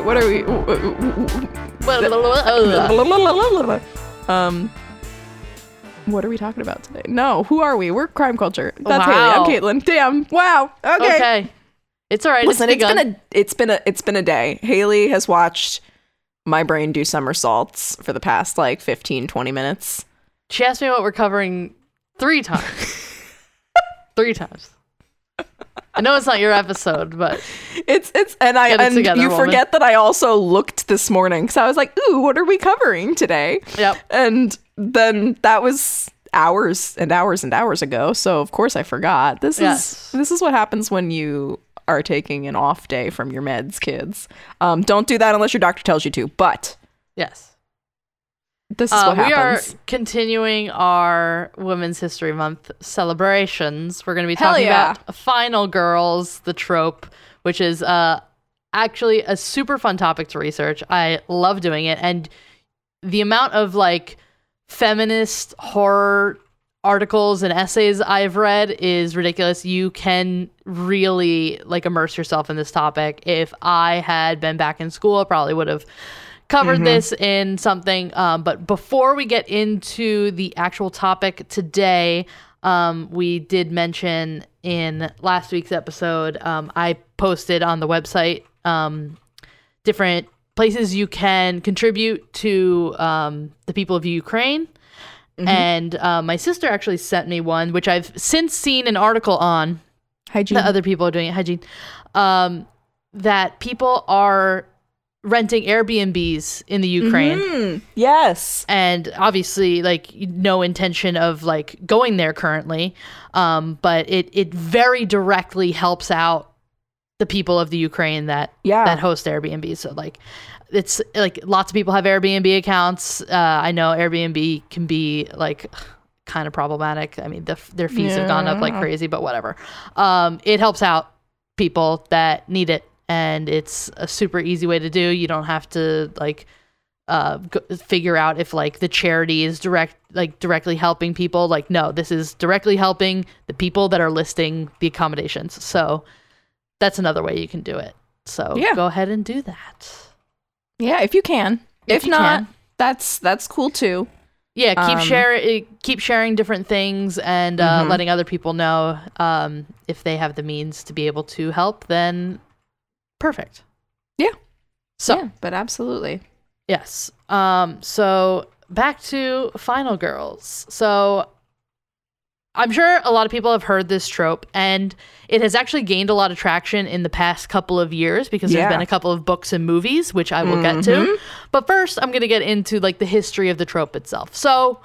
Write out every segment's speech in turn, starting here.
Right, what are we? um, what are we talking about today? No, who are we? We're crime culture. That's Wow. Haley. I'm Caitlin. Damn. Wow. Okay. Okay. It's all right. Listen, it's it's been a it's been a it's been a day. Haley has watched my brain do somersaults for the past like 15 20 minutes. She asked me what we're covering three times. three times. I know it's not your episode, but It's it's and I and together, you woman. forget that I also looked this morning cuz I was like, "Ooh, what are we covering today?" yep. And then that was hours and hours and hours ago. So of course I forgot. This Yes. is this is what happens when you are taking an off day from your meds, kids. Um, don't do that unless your doctor tells you to. But Yes. This is Uh, what happens. we are continuing our Women's History Month celebrations. We're going to be Hell talking yeah. about Final Girls, the trope, which is uh, actually a super fun topic to research. I love doing it. And the amount of like feminist horror articles and essays I've read is ridiculous. You can really like immerse yourself in this topic. If I had been back in school, I probably would have covered this in something. Um, but before we get into the actual topic today, um, we did mention in last week's episode, um, I posted on the website um, different places you can contribute to um, the people of Ukraine. And uh, my sister actually sent me one, which I've since seen an article on Hygiene. that other people are doing it, hygiene, um, that people are renting Airbnbs in the Ukraine. Mm, yes. And obviously, like no intention of like going there currently, um, but it it very directly helps out the people of the Ukraine that Yeah. that host Airbnb. So like, it's like lots of people have Airbnb accounts. Uh, I know Airbnb can be like kind of problematic. I mean, the, their fees have gone up like crazy, but whatever. Um, it helps out people that need it, and it's a super easy way to do. You don't have to like uh, figure out if like the charity is direct like directly helping people. Like, no, this is directly helping the people that are listing the accommodations. So that's another way you can do it. So Yeah. go ahead and do that. Yeah, if you can. If If, you not, can. that's that's cool too. Yeah, keep Um, share keep sharing different things and uh, Mhm. letting other people know um, if they have the means to be able to help. Then perfect. Yeah. So yeah, but absolutely. Yes. Um, so back to Final Girls. So I'm sure a lot of people have heard this trope, and it has actually gained a lot of traction in the past couple of years because Yeah. there's been a couple of books and movies, which I will get to. Mhm. But first, I'm going to get into like the history of the trope itself. So,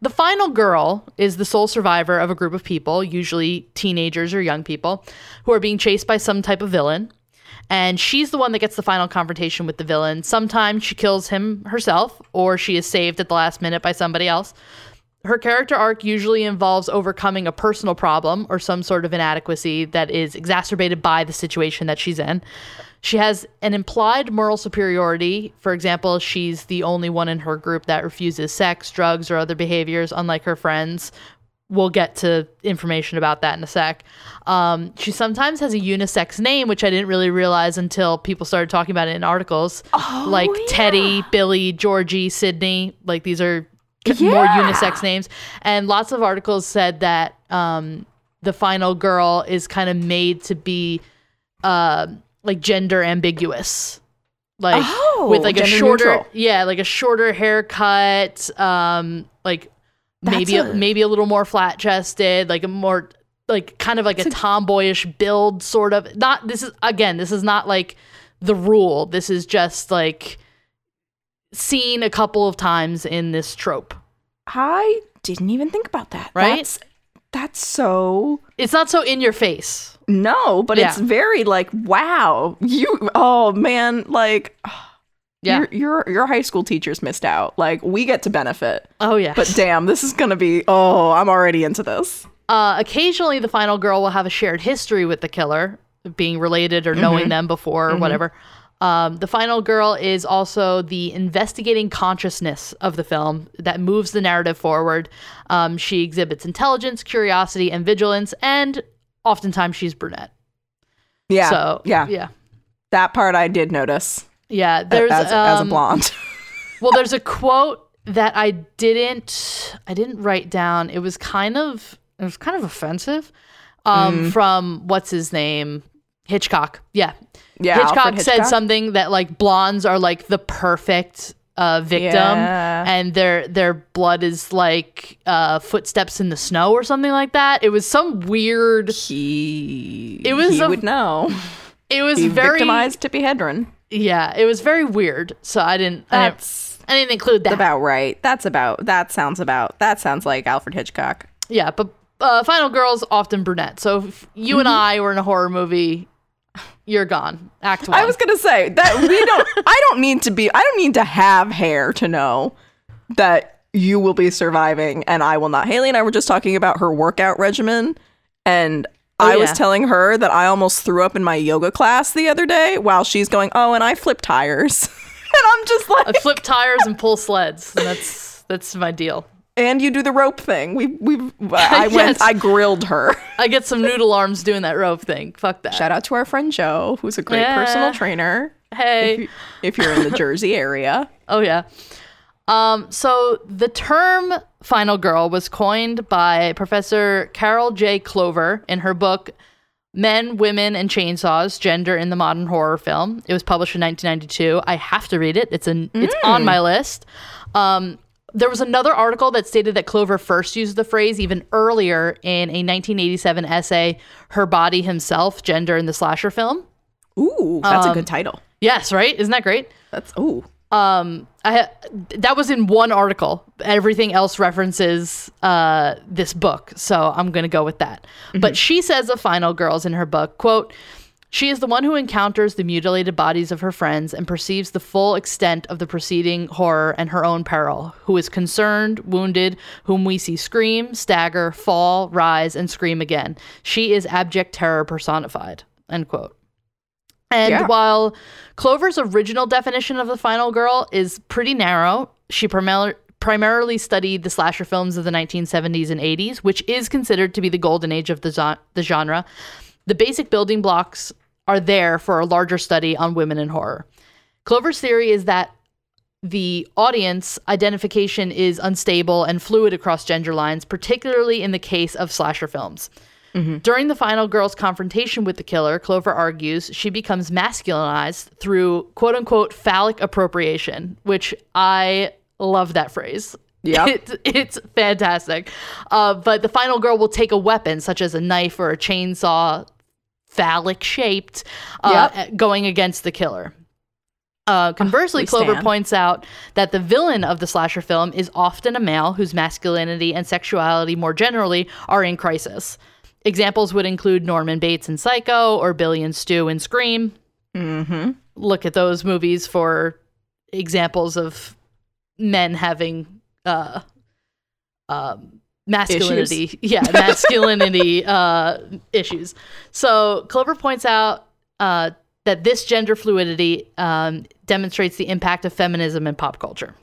the final girl is the sole survivor of a group of people, usually teenagers or young people, who are being chased by some type of villain. And she's the one that gets the final confrontation with the villain. Sometimes she kills him herself, or she is saved at the last minute by somebody else. Her character arc usually involves overcoming a personal problem or some sort of inadequacy that is exacerbated by the situation that she's in. She has an implied moral superiority. For example, she's the only one in her group that refuses sex, drugs, or other behaviors, unlike her friends. We'll get to information about that in a sec. Um, she sometimes has a unisex name, which I didn't really realize until people started talking about it in articles. like Teddy, Billy, Georgie, Sydney. Like these are c- more unisex names. And lots of articles said that um, the final girl is kind of made to be uh, like gender ambiguous. Like Oh, with like a shorter neutral. yeah, like a shorter haircut, um, like That's a, a- maybe a little more flat chested, like a more like kind of like a tomboyish build sort of. Not this is again, this is not like the rule. This is just like seen a couple of times in this trope. I didn't even think about that. Right? That's, that's so It's not so in your face. no, but it's very like wow. You oh man, like Yeah. your your your high school teachers missed out. Like we get to benefit. oh yeah. But damn, this is gonna be oh, I'm already into this. Uh, occasionally, the final girl will have a shared history with the killer, being related or knowing them before or whatever. Um, the final girl is also the investigating consciousness of the film that moves the narrative forward. Um, she exhibits intelligence, curiosity, and vigilance, and oftentimes she's brunette. Yeah. So yeah. yeah. That part I did notice Yeah, there's as, as a um, blonde. well, there's a quote that I didn't I didn't write down. It was kind of it was kind of offensive. Um, Mm. from what's his name? Hitchcock. Yeah. Yeah, Hitchcock, said something that like blondes are like the perfect uh, victim Yeah. and their their blood is like uh, footsteps in the snow or something like that. It was some weird he It was he a- would know. it was He very victimized Tippi Hedren. Yeah, it was very weird. So I didn't I didn't, That's I didn't include that. about right. That's about that sounds about that sounds like Alfred Hitchcock. Yeah, but uh, Final Girl's often brunette. So if you and I were in a horror movie, you're gone. Act one. I was gonna say that we don't. I don't need to be. I don't need to have hair to know that you will be surviving and I will not. Haley and I were just talking about her workout regimen, and I was telling her that I almost threw up in my yoga class the other day while she's going, "Oh, and I flip tires," and I'm just like, I flip tires and pull sleds. And that's that's my deal. "And you do the rope thing." We we I Yes. went. I grilled her. I get some noodle arms doing that rope thing. Fuck that. Shout out to our friend Joe, who's a great Yeah. personal trainer. Hey. If you're in the Jersey area. Oh yeah. Um, so the term "final girl" was coined by Professor Carol J. Clover in her book "Men, Women, and Chainsaws: Gender in the Modern Horror Film." It was published in 1992. I have to read it. It's an it's on my list. Um, there was another article that stated that Clover first used the phrase even earlier in a 1987 essay, "Her Body Himself: Gender in the Slasher Film." Ooh, that's a good title. Yes, right? Isn't that great? That's ooh. um i that was in one article everything else references uh this book so i'm gonna go with that but she says of final girls in her book quote she is the one who encounters the mutilated bodies of her friends and perceives the full extent of the preceding horror and her own peril, who is concerned, wounded, whom we see scream, stagger, fall, rise, and scream again. She is abject terror personified. End quote. And Yeah. while Clover's original definition of the final girl is pretty narrow, she primar- primarily studied the slasher films of the 1970s and 80s, which is considered to be the golden age of the, zo- the genre. The basic building blocks are there for a larger study on women in horror. Clover's theory is that the audience identification is unstable and fluid across gender lines, particularly in the case of slasher films. During the final girl's confrontation with the killer, Clover argues she becomes masculinized through quote unquote phallic appropriation, which I love that phrase. Yep. It's, it's fantastic. Uh, but the final girl will take a weapon, such as a knife or a chainsaw, phallic shaped, uh, going against the killer. Uh, conversely, we Clover stand. points out that the villain of the slasher film is often a male whose masculinity and sexuality more generally are in crisis. Examples would include Norman Bates in Psycho or Billy and Stu in Scream. Mm-hmm. Look at those movies for examples of men having uh, um, masculinity. Yeah, masculinity uh, issues. So Clover points out uh, that this gender fluidity um, demonstrates the impact of feminism in pop culture.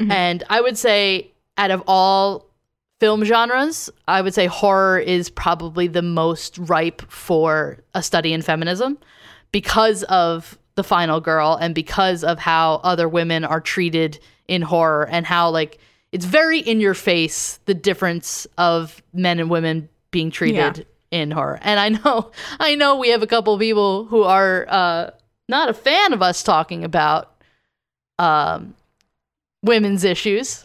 And I would say, out of all film genres, I would say horror is probably the most ripe for a study in feminism because of the final girl and because of how other women are treated in horror and how like it's very in your face the difference of men and women being treated in horror. And I know I know we have a couple people who are uh not a fan of us talking about um women's issues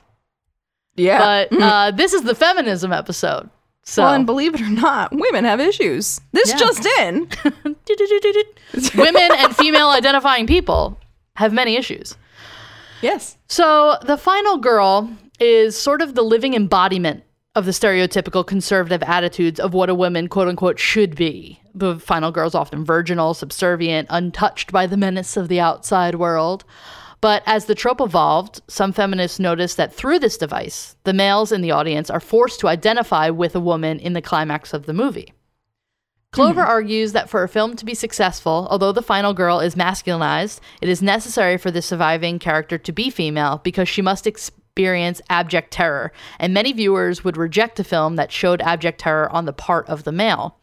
Yeah. but uh, this is the feminism episode. So well, and believe it or not, women have issues. This Yeah. just in. women and female identifying people have many issues. yes. So the final girl is sort of the living embodiment of the stereotypical conservative attitudes of what a woman, quote unquote, should be. The final girl is often virginal, subservient, untouched by the menace of the outside world. But as the trope evolved, some feminists noticed that through this device, the males in the audience are forced to identify with a woman in the climax of the movie. Clover hmm. argues that for a film to be successful, although the final girl is masculinized, it is necessary for the surviving character to be female because she must experience abject terror, and many viewers would reject a film that showed abject terror on the part of the male.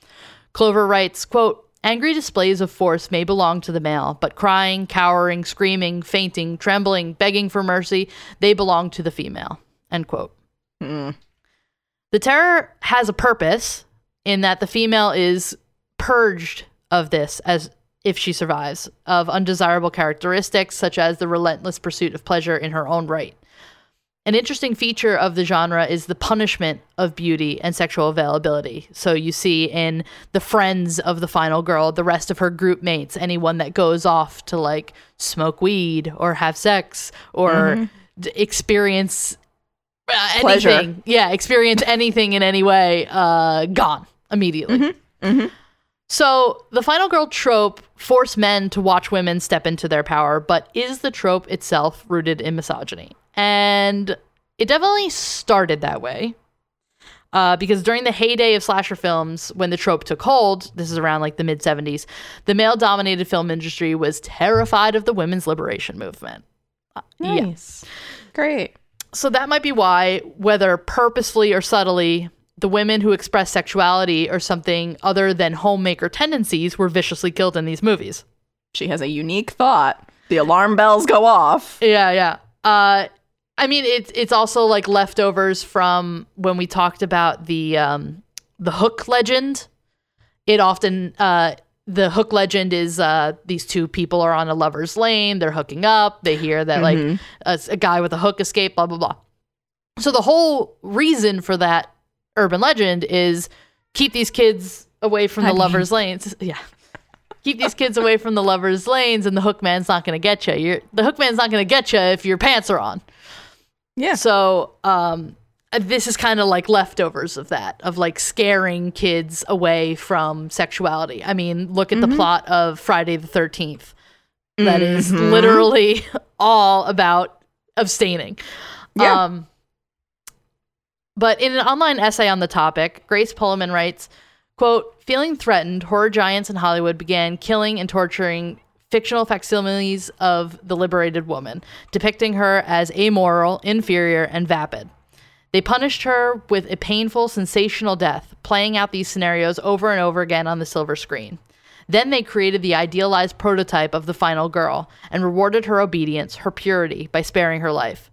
Clover writes, quote, Angry displays of force may belong to the male, but crying, cowering, screaming, fainting, trembling, begging for mercy, they belong to the female. End quote. Mm. The terror has a purpose in that the female is purged of this as if she survives, of undesirable characteristics such as the relentless pursuit of pleasure in her own right. An interesting feature of the genre is the punishment of beauty and sexual availability. So you see in the friends of the final girl, the rest of her group mates, anyone that goes off to like smoke weed or have sex or d- experience uh, Pleasure. anything. Yeah, experience anything in any way, uh, gone immediately. So the final girl trope force men to watch women step into their power, but is the trope itself rooted in misogyny? And it definitely started that way. Uh, because during the heyday of slasher films, when the trope took hold, this is around like the mid 70s, the male dominated film industry was terrified of the women's liberation movement. Uh, Yeah. Nice. Great. So that might be why, whether purposefully or subtly, the women who express sexuality or something other than homemaker tendencies were viciously killed in these movies. She has a unique thought. The alarm bells go off. Yeah, yeah. Uh, I mean, it's it's also like leftovers from when we talked about the um, the Hook legend. It often uh, the Hook legend is uh, these two people are on a lover's lane. They're hooking up. They hear that like a, a guy with a hook escaped. Blah blah blah. So the whole reason for that urban legend is keep these kids away from the lovers' lanes. Yeah. Keep these kids away from the lovers' lanes, and the hook man's not going to get you. You're, the hook man's not going to get you if your pants are on. Yeah. So, um, this is kind of like leftovers of that, of like scaring kids away from sexuality. I mean, look at the plot of Friday the 13th. That is literally all about abstaining. Yeah. Um, but in an online essay on the topic, Grace Pullman writes, quote, feeling threatened, horror giants in Hollywood began killing and torturing fictional facsimiles of the liberated woman, depicting her as amoral, inferior, and vapid. They punished her with a painful, sensational death, playing out these scenarios over and over again on the silver screen. Then they created the idealized prototype of the final girl and rewarded her obedience, her purity, by sparing her life.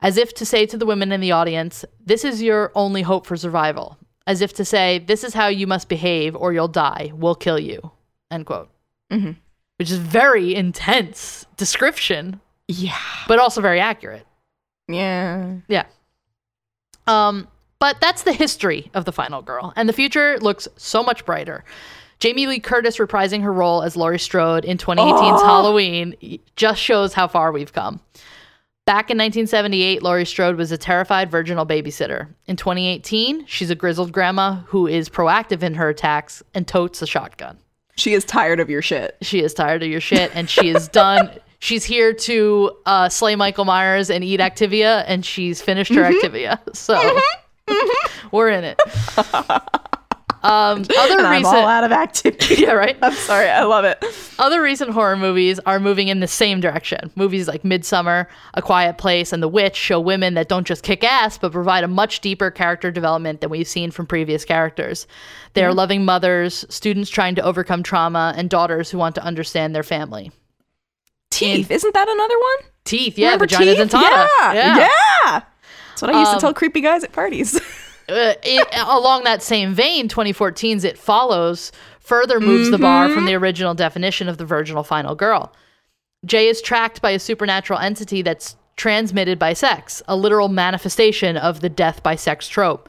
As if to say to the women in the audience, this is your only hope for survival. As if to say, this is how you must behave or you'll die. We'll kill you. End quote. Mhm. Which is very intense description, Yeah. but also very accurate. Yeah. Yeah. Um, but that's the history of the final girl, and the future looks so much brighter. Jamie Lee Curtis reprising her role as Laurie Strode in 2018's Oh. Halloween just shows how far we've come. Back in 1978, Laurie Strode was a terrified virginal babysitter. In 2018, she's a grizzled grandma who is proactive in her attacks and totes a shotgun. She is tired of your shit. She is tired of your shit and she is done. She's here to uh, slay Michael Myers and eat Activia, and she's finished her mm-hmm. Activia. So mm-hmm. Mm-hmm. we're in it. Um, other And I'm recent, all out of activity. yeah, right. I'm sorry. I love it. Other recent horror movies are moving in the same direction. Movies like Midsommar, A Quiet Place, and The Witch show women that don't just kick ass, but provide a much deeper character development than we've seen from previous characters. They are loving mothers, students trying to overcome trauma, and daughters who want to understand their family. Teeth. Isn't that another one? Teeth, yeah, Remember teeth? dentata. Yeah. Yeah. That's what I used Um, to tell creepy guys at parties. uh, it, along that same vein, 2014's It Follows further moves the bar from the original definition of the virginal final girl. Jay is tracked by a supernatural entity that's transmitted by sex, a literal manifestation of the death by sex trope.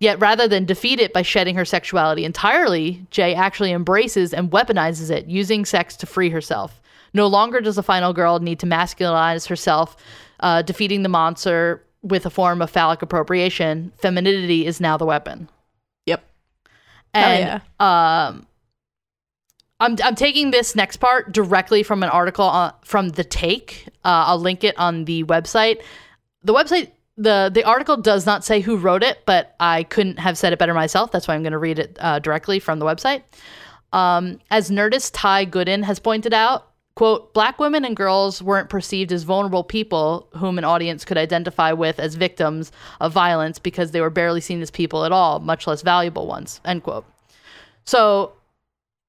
Yet rather than defeat it by shedding her sexuality entirely, Jay actually embraces and weaponizes it, using sex to free herself. No longer does the final girl need to masculinize herself, uh, defeating the monster with a form of phallic appropriation. Femininity is now the weapon. yep. And um, I'm I'm taking this next part directly from an article on, from the Take. Uh, I'll link it on the website. The website the the article does not say who wrote it, but I couldn't have said it better myself. That's why I'm going to read it uh, directly from the website. Um, as Nerdist Tai Gooden has pointed out, quote, black women and girls weren't perceived as vulnerable people whom an audience could identify with as victims of violence because they were barely seen as people at all, much less valuable ones, end quote. So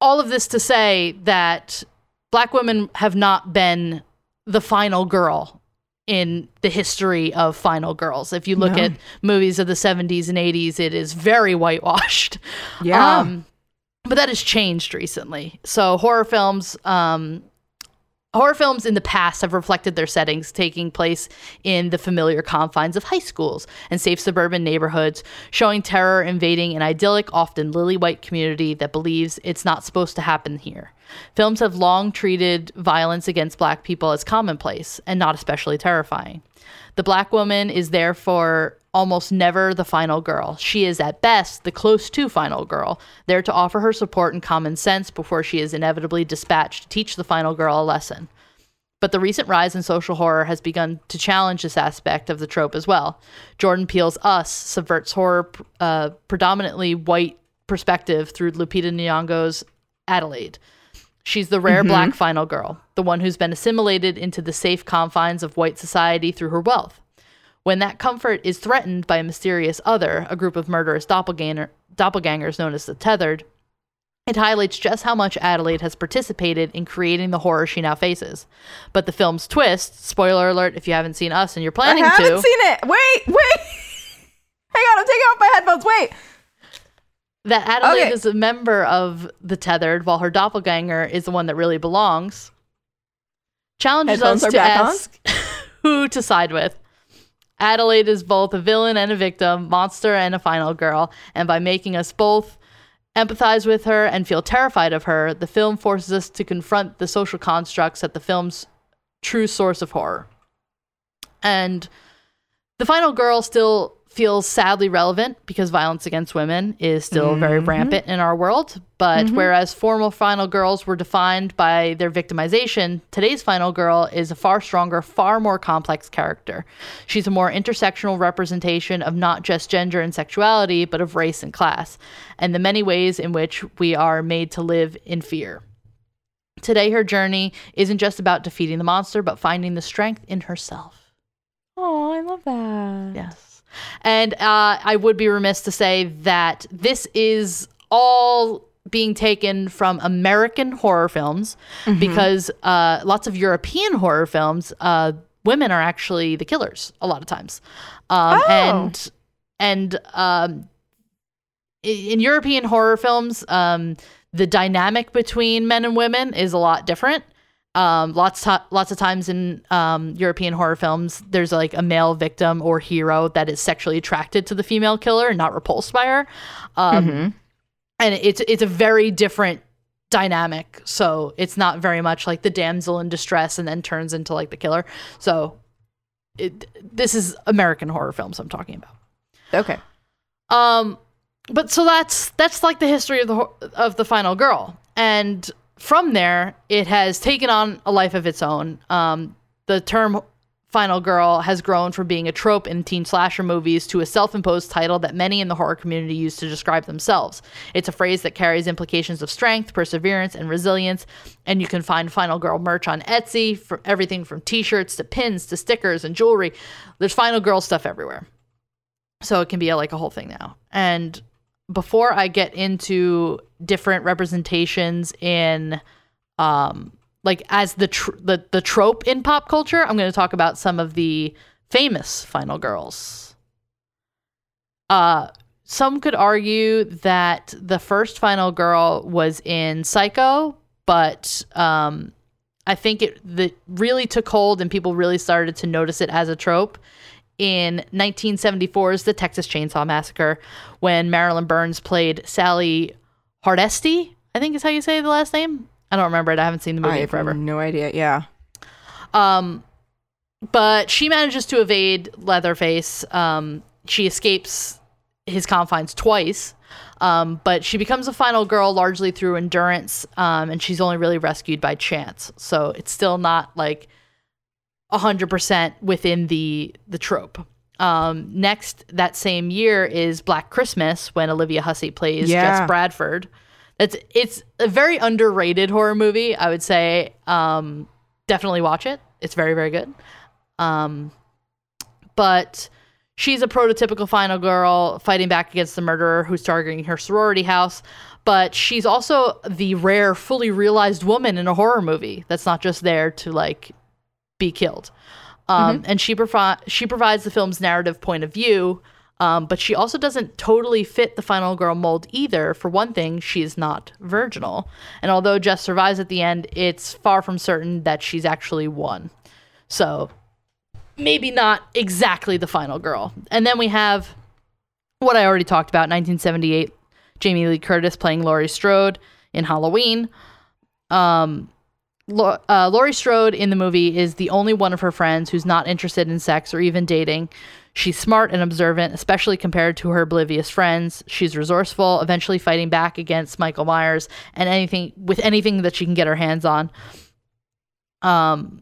all of this to say that black women have not been the final girl in the history of final girls. If you look No. at movies of the 70s and 80s, it is very whitewashed. Yeah. Um, but that has changed recently. So horror films, um, horror films in the past have reflected their settings taking place in the familiar confines of high schools and safe suburban neighborhoods, showing terror invading an idyllic, often lily white community that believes it's not supposed to happen here. Films have long treated violence against black people as commonplace and not especially terrifying. The black woman is therefore almost never the final girl. She is at best the close to final girl, there to offer her support and common sense before she is inevitably dispatched to teach the final girl a lesson. But the recent rise in social horror has begun to challenge this aspect of the trope as well. Jordan Peele's Us subverts horror uh, predominantly white perspective through Lupita Nyong'o's Adelaide. She's the rare black final girl, the one who's been assimilated into the safe confines of white society through her wealth. When that comfort is threatened by a mysterious other, a group of murderous doppelganger, doppelgangers known as the Tethered, it highlights just how much Adelaide has participated in creating the horror she now faces. But the film's twist, spoiler alert if you haven't seen Us and you're planning to. I haven't to, seen it. Wait, wait. Hang on, I'm taking off my headphones. Wait. that Adelaide Okay. is a member of the Tethered while her doppelganger is the one that really belongs, challenges Headphones us to ask who to side with. Adelaide is both a villain and a victim, monster and a final girl, and by making us both empathize with her and feel terrified of her, the film forces us to confront the social constructs at the film's true source of horror. And the final girl still feels sadly relevant because violence against women is still very mm-hmm. rampant in our world. But mm-hmm. whereas formal final girls were defined by their victimization, today's final girl is a far stronger, far more complex character. She's a more intersectional representation of not just gender and sexuality, but of race and class, and the many ways in which we are made to live in fear. Today, her journey isn't just about defeating the monster, but finding the strength in herself. Oh, I love that. Yes. And uh, I would be remiss to say that this is all being taken from American horror films because uh, lots of European horror films, uh, women are actually the killers a lot of times. Um, Oh. And and um, in European horror films, um, the dynamic between men and women is a lot different. Um, lots ti lots of times in um, European horror films, there's like a male victim or hero that is sexually attracted to the female killer and not repulsed by her. Um, And it's it's a very different dynamic. So it's not very much like the damsel in distress and then turns into like the killer. So it, this is American horror films I'm talking about. Okay. Um, but so that's that's like the history of the of the final girl, and from there it has taken on a life of its own. Um, the term final girl has grown from being a trope in teen slasher movies to a self-imposed title that many in the horror community use to describe themselves. It's a phrase that carries implications of strength, perseverance, and resilience, and you can find final girl merch on Etsy for everything from t-shirts to pins to stickers and jewelry. There's final girl stuff everywhere so it can be a, like a whole thing now and before i get into different representations in um like as the tr- the, the trope in pop culture i'm going to talk about some of the famous final girls. Uh some could argue that the first final girl was in psycho but um i think it that really took hold and people really started to notice it as a trope in 1974's The Texas Chainsaw Massacre when Marilyn Burns played Sally Hardesty, I think is how you say the last name. I don't remember it. I haven't seen the movie I in have forever. no idea. Yeah. Um, but she manages to evade Leatherface. Um, she escapes his confines twice. Um, but she becomes a final girl largely through endurance, um, and she's only really rescued by chance. So it's still not like hundred percent within the the trope. Um, next that same year is Black Christmas when Olivia Hussey plays Yeah. Jess Bradford. That's it's a very underrated horror movie. I would say um, definitely watch it. It's very very good. Um, but she's a prototypical final girl fighting back against the murderer who's targeting her sorority house. But she's also the rare, fully realized woman in a horror movie that's not just there to like be killed. Um, And she provi- she provides the film's narrative point of view, um, but she also doesn't totally fit the final girl mold either. For one thing, she is not virginal, and although Jess survives at the end, it's far from certain that she's actually won. So maybe not exactly the final girl. And then we have what I already talked about 1978 Jamie Lee Curtis playing Laurie Strode in Halloween. Um, uh, Laurie Strode in the movie is the only one of her friends who's not interested in sex or even dating. She's smart and observant, especially compared to her oblivious friends. She's resourceful, eventually fighting back against Michael Myers and anything with anything that she can get her hands on. Um,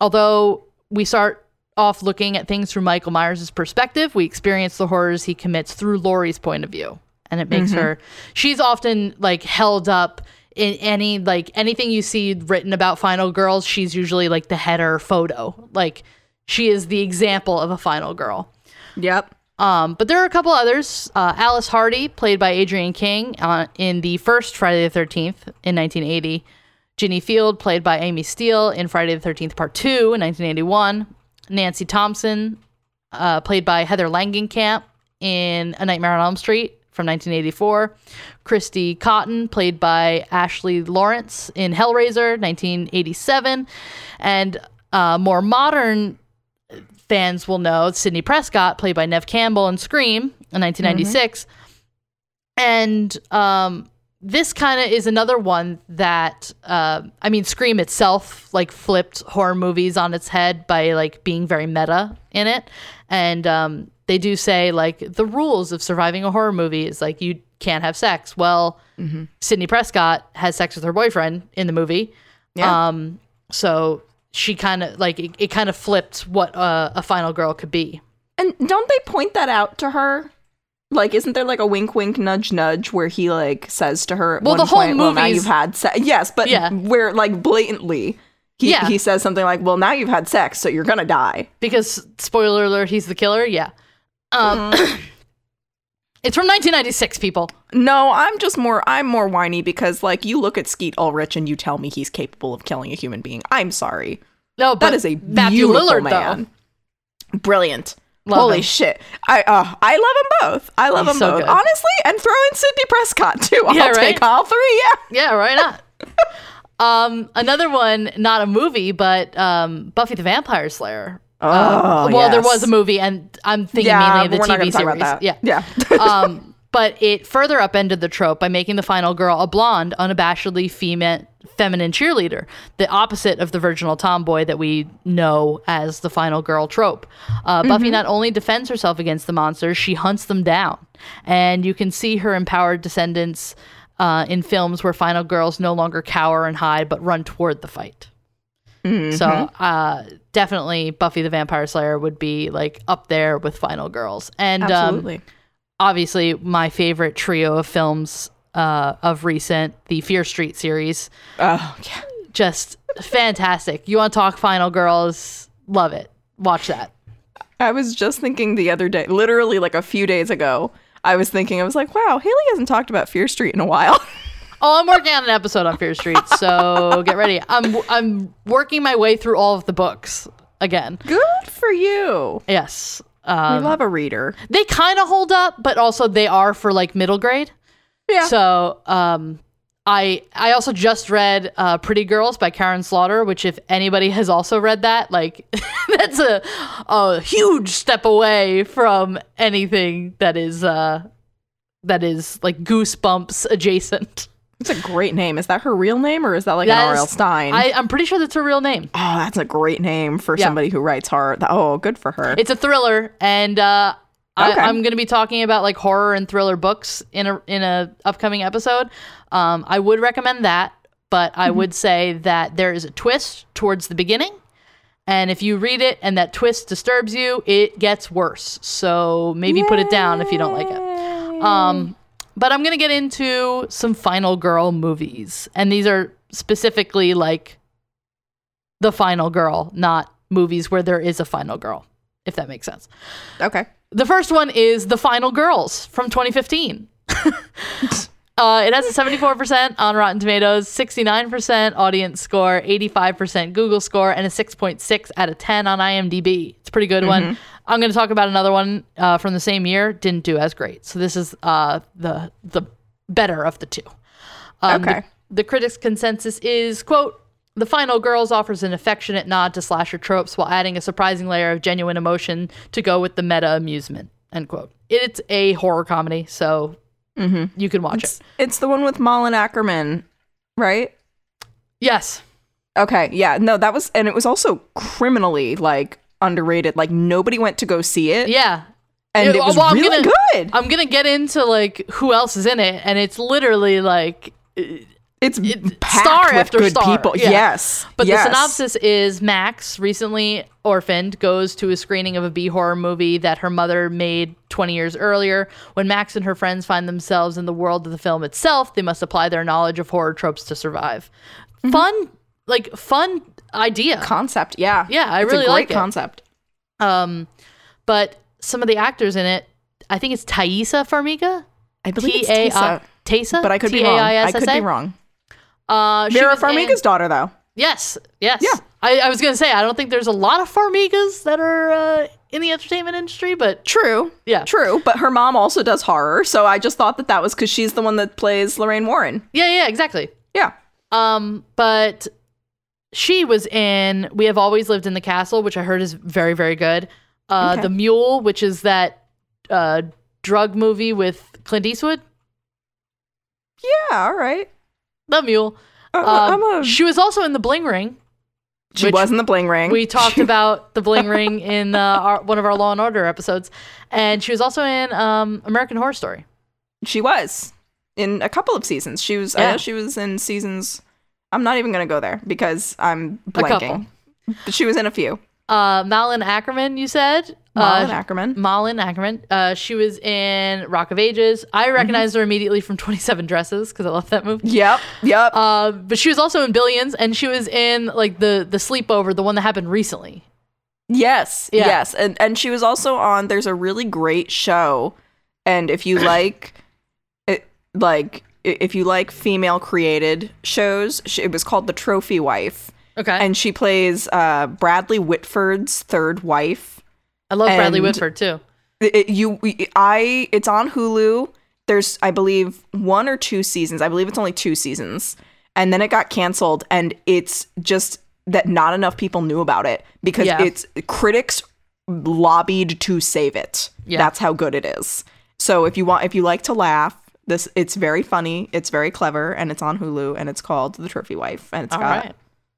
although we start off looking at things through Michael Myers' perspective, we experience the horrors he commits through Laurie's point of view. And it makes her she's often like held up in any like anything you see written about final girls, she's usually like the header photo. Like she is the example of a final girl. Yep. Um, but there are a couple others. Uh, Alice Hardy, played by Adrienne King uh, in the first Friday the 13th in 1980. Ginny Field, played by Amy Steel in Friday the 13th Part 2 in 1981. Nancy Thompson, uh, played by Heather Langenkamp in A Nightmare on Elm Street from 1984. Christy Cotton, played by Ashley Lawrence in Hellraiser 1987. And uh, more modern fans will know Sidney Prescott, played by Neve Campbell in Scream in 1996. And um, this kind of is another one that, uh, I mean, Scream itself like flipped horror movies on its head by like being very meta in it. And um, they do say like the rules of surviving a horror movie is like you can't have sex. Well, Sidney Prescott has sex with her boyfriend in the movie. Yeah. Um, so she kind of like it, it kind of flipped what uh, a final girl could be. And don't they point that out to her? Like, isn't there like a wink, wink, nudge, nudge where he like says to her, Well, one the whole point, "Well, now you've had sex." Yes, but Yeah. where like blatantly, he Yeah. he says something like, "Well, now you've had sex, so you're gonna die." because spoiler alert, he's the killer. Yeah. Um, it's from 1996, people. No, I'm just more I'm more whiny because like you look at Skeet Ulrich and you tell me he's capable of killing a human being. I'm sorry. No, but That is a Matthew beautiful Lillard man. Brilliant. Love Holy him. shit. I uh, I love them both. I love He's them so both. good. Honestly, and throw in Sidney Prescott too. I'll Yeah, right? take all three. Yeah. Yeah, why not? um, another one, not a movie, but um, Buffy the Vampire Slayer. Oh, well, there was a movie, and I'm thinking Yeah, mainly of the TV series. Yeah, Yeah. um, but it further upended the trope by making the final girl a blonde, unabashedly female, feminine cheerleader, the opposite of the virginal tomboy that we know as the final girl trope. Uh, Buffy not only defends herself against the monsters, she hunts them down, and you can see her empowered descendants uh, in films where final girls no longer cower and hide, but run toward the fight. So uh, definitely Buffy the Vampire Slayer would be like up there with Final Girls. And um, Absolutely. obviously my favorite trio of films uh, of recent, the Fear Street series, oh, yeah. just fantastic. You want to talk Final Girls? Love it. Watch that. I was just thinking the other day, literally like a few days ago, I was thinking, I was like, wow, Haley hasn't talked about Fear Street in a while. Oh, I'm working on an episode on Fear Street, so get ready. I'm I'm working my way through all of the books again. Good for you. Yes. We Um, love a reader. they kind of hold up, but also they are for like middle grade. Yeah. So, um, I I also just read uh, Pretty Girls by Karin Slaughter, which if anybody has also read that, like that's a a huge step away from anything that is uh that is like goosebumps adjacent. It's a great name. Is that her real name or is that like That an R.L. Stine? I, I'm pretty sure that's her real name. oh, that's a great name for Yeah. somebody who writes horror. Oh, good for her. It's a thriller, and uh, I, Okay. I'm going to be talking about like horror and thriller books in a in a upcoming episode. Um, I would recommend that, but I Mm-hmm. would say that there is a twist towards the beginning, and if you read it and that twist disturbs you, it gets worse. So maybe put it down if you don't like it. Um, but I'm gonna get into some final girl movies, and these are specifically like the final girl, not movies where there is a final girl, if that makes sense. okay. The first one is The Final Girls from 2015. Uh, it has a 74% on Rotten Tomatoes, 69% audience score, 85% Google score, and a 6.6 out of 10 on IMDb. It's a pretty good one. I'm going to talk about another one uh, from the same year. Didn't do as great. So this is uh, the the better of the two. Um, the- Okay. The, critics' consensus is quote. The Final Girls offers an affectionate nod to slasher tropes while adding a surprising layer of genuine emotion to go with the meta amusement. End quote. It's a horror comedy, so mm-hmm. you can watch it. It's, it's the one with Malin Akerman, right? Yes. Okay, yeah, no, that was, and it was also criminally like underrated. Like nobody went to go see it, Yeah. and Yeah, it was well, I'm really gonna- good. I'm gonna get into like who else is in it, and it's literally like. It's it- star with after good star, people. yeah. Yes, But yes. the synopsis is Max, recently orphaned, goes to a screening of a B horror movie that her mother made 20 years earlier. When Max and her friends find themselves in the world of the film itself, they must apply their knowledge of horror tropes to survive. Mm-hmm. Fun, like fun idea. concept. Yeah, Yeah, I It's really a great like it. concept. Um, but some of the actors in it, I think it's Taissa Farmiga. I believe it's T A Tessa, I Taysa, but I could be wrong. I could be wrong. Uh, Vera Farmiga's daughter, though. Yes, yes. Yeah. I, I was gonna say I don't think there's a lot of Farmigas that are uh, in the entertainment industry, but True. Yeah. True. But her mom also does horror, so I just thought that that was because she's the one that plays Lorraine Warren. yeah, yeah, exactly. Yeah. Um, but she was in We Have Always Lived in the Castle, which I heard is very, very good. Uh, Okay. The Mule, which is that uh, drug movie with Clint Eastwood. Yeah. All right. The Mule. I'm Um, I'm a- she was also in The Bling Ring. she which was in the bling ring. We talked about the bling ring in uh, our, one of our Law and Order episodes, and she was also in um, American Horror Story. She was in a couple of seasons. She was. I Yeah. know she was in seasons. I'm not even gonna go there because I'm A couple. blanking. But she was in a few. Uh, Malin Akerman, you said. Malin uh, Akerman. Malin Akerman. Uh, she was in Rock of Ages. I Mm-hmm. recognized her immediately from Twenty Seven Dresses because I love that movie. Yep. Yep. Uh, but she was also in Billions, and she was in like the the sleepover, the one that happened recently. yes. yeah. Yes. And and she was also on. There's a really great show, and if you like, it like if you like female created shows, sh- it was called The Trophy Wife, Okay, and she plays uh, Bradley Whitford's third wife. I love Bradley Whitford too. It- you i it's on hulu there's i believe one or two seasons i believe it's only two seasons and then it got canceled and it's just that not enough people knew about it because Yeah. it's critics lobbied to save it Yeah. that's how good it is so if you want if you like to laugh this it's very funny it's very clever and it's on hulu and it's called the trophy wife and it's All got right.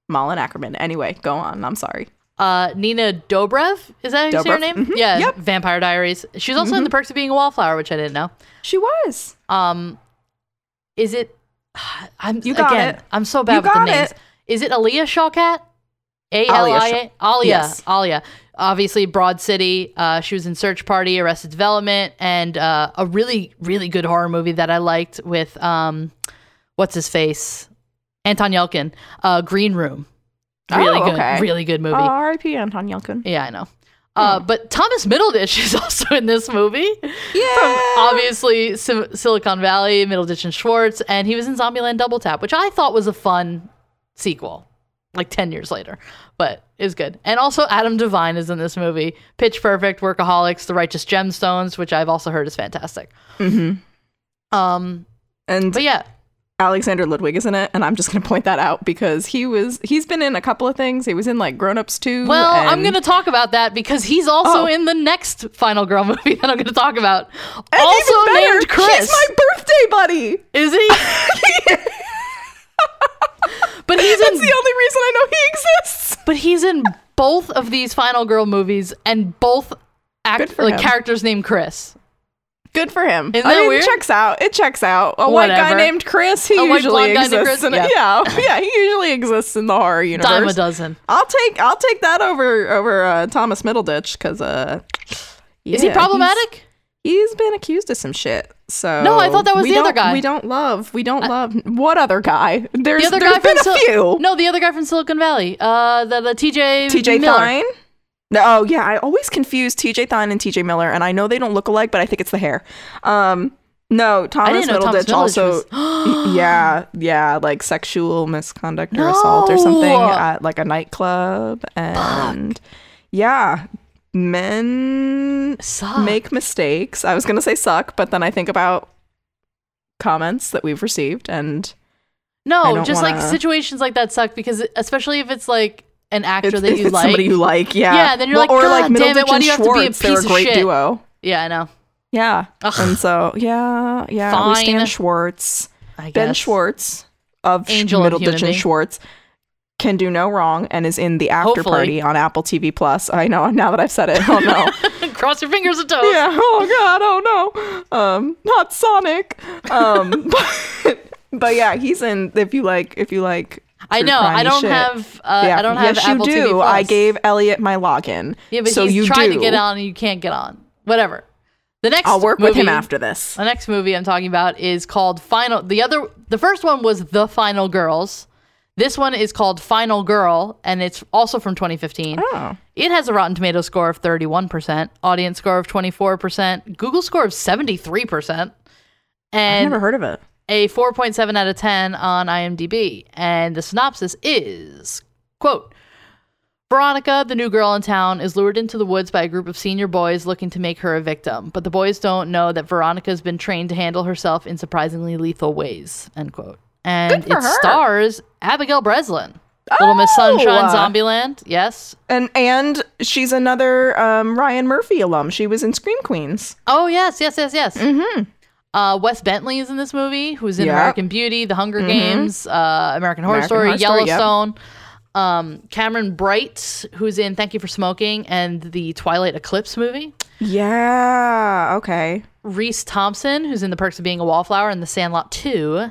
Malin Akerman. Anyway, go on. I'm sorry. Uh, Nina Dobrev is that how you say her Dobrev, name? mhm, Yeah, yep. Mm-hmm. Vampire Diaries. She's also in The Perks of Being a Wallflower, which I didn't know. She was. Um, is it? I'm You got again. it. I'm so bad You with the names. it. Is it Aaliyah Shawkat? A L I A. Alia. Yes. Alia. Obviously, Broad City. Uh, she was in Search Party, Arrested Development, and uh, a really, really good horror movie that I liked with um, what's his face, Anton Yelkin. Uh, Green Room. Really Oh, good. Really good movie. Oh, R.I.P. Anton Yelkin. Yeah, I know. Uh, but Thomas Middleditch is also in this movie. Yeah. From obviously Sim- Silicon Valley, Middleditch and Schwartz, and he was in Zombieland Double Tap, which I thought was a fun sequel, like 10 years later, but is good. And also Adam DeVine is in this movie. Pitch Perfect, Workaholics, The Righteous Gemstones, which I've also heard is fantastic. Mm-hmm. Um, And but yeah, Alexander Ludwig is in it, and I'm just gonna point that out because he was he's been in a couple of things. He was in like Grown Ups too. well, I'm going to talk about that because he's also Oh. in the next Final Girl movie that I'm going to talk about. And also better, named Chris. He's my birthday buddy. Is he? but he's That's the only reason I know he exists. but he's in both of these Final Girl movies and both act for like him. characters named Chris. Good for him. Isn't I that mean, weird? It checks out. It checks out. A white guy named Chris. He A white usually guy named exists. Chris? In Yeah. yeah, yeah. He usually exists in the horror universe. Dime a dozen. I'll take I'll take that over over uh, Thomas Middleditch because uh, Is he problematic? He's, he's been accused of some shit. So No, I thought that was the other guy. We don't love. We don't love. What other guy? There's The other there's guy been from a Sil- few. No, the other guy from Silicon Valley. Uh, the the TJ T.J. Miller. Fine. No, oh yeah, I always confuse TJ Thyne and TJ Miller, and I know they don't look alike, but I think it's the hair. Um, no, Thomas Thomas Middleditch Middleditch also, yeah, yeah, like sexual misconduct or assault or something at like a nightclub, and yeah, men Suck. make mistakes. I was gonna say suck, but then I think about comments that we've received, and No, just like wanna- situations like that suck because especially if it's like an actor it's, that you like. somebody you like, yeah, Yeah, then you're like, or "God like damn it, why do you have to be a Schwartz. Piece a of great shit?" duo. yeah, I know. Yeah. Ugh. And so, yeah, yeah, we stand Schwartz. Ben. Schwartz of Angel of Middleditch and Schwartz can do no wrong and is in the after Hopefully. party on Apple TV Plus. I know now that I've said it. Oh no. Cross your fingers and toes. yeah. Oh god. Oh no. Um, not Sonic. Um, but, but yeah, he's in. If you like, if you like. I know. I don't shit. have. Uh, Yeah. I don't have yes, Apple you do. I gave Elliot my login. Yeah, but so he's you trying do. to get on and you can't get on. Whatever. The next. I'll work with him movie- after this. The next movie I'm talking about is called Final. The other, the first one was The Final Girls. This one is called Final Girl, and it's also from 2015. Oh. It has a Rotten Tomato score of 31%, audience score of 24%, Google score of 73%, I've never heard of it. A 4.7 out of 10 on IMDb. And the synopsis is quote, Veronica, the new girl in town, is lured into the woods by a group of senior boys looking to make her a victim. But the boys don't know that Veronica's been trained to handle herself in surprisingly lethal ways. End quote. And it her. stars Abigail Breslin. Little Miss Sunshine Oh! Zombieland. Yes. And and she's another um, Ryan Murphy alum. She was in Scream Queens. Oh, yes, yes, yes, yes. Mm-hmm. Uh, Wes Bentley is in this movie, who's in Yep. American Beauty, The Hunger Games, uh, American Horror American Story, Horror Story, yep. Yellowstone. Um, Cameron Bright, who's in Thank You for Smoking and the Twilight Eclipse movie. Yeah. Okay. Reece Thompson, who's in The Perks of Being a Wallflower and The Sandlot 2.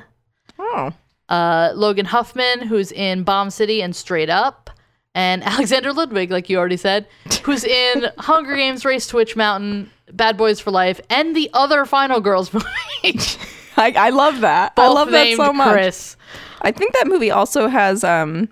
Oh. Uh, Logan Huffman, who's in Bomb City and Straight Up. And Alexander Ludwig, like you already said, who's in Hunger Games, Race to Witch Mountain, Bad Boys for Life, and the other Final Girls movie. I, I love that. I Both love that so much. Chris. I think that movie also has um,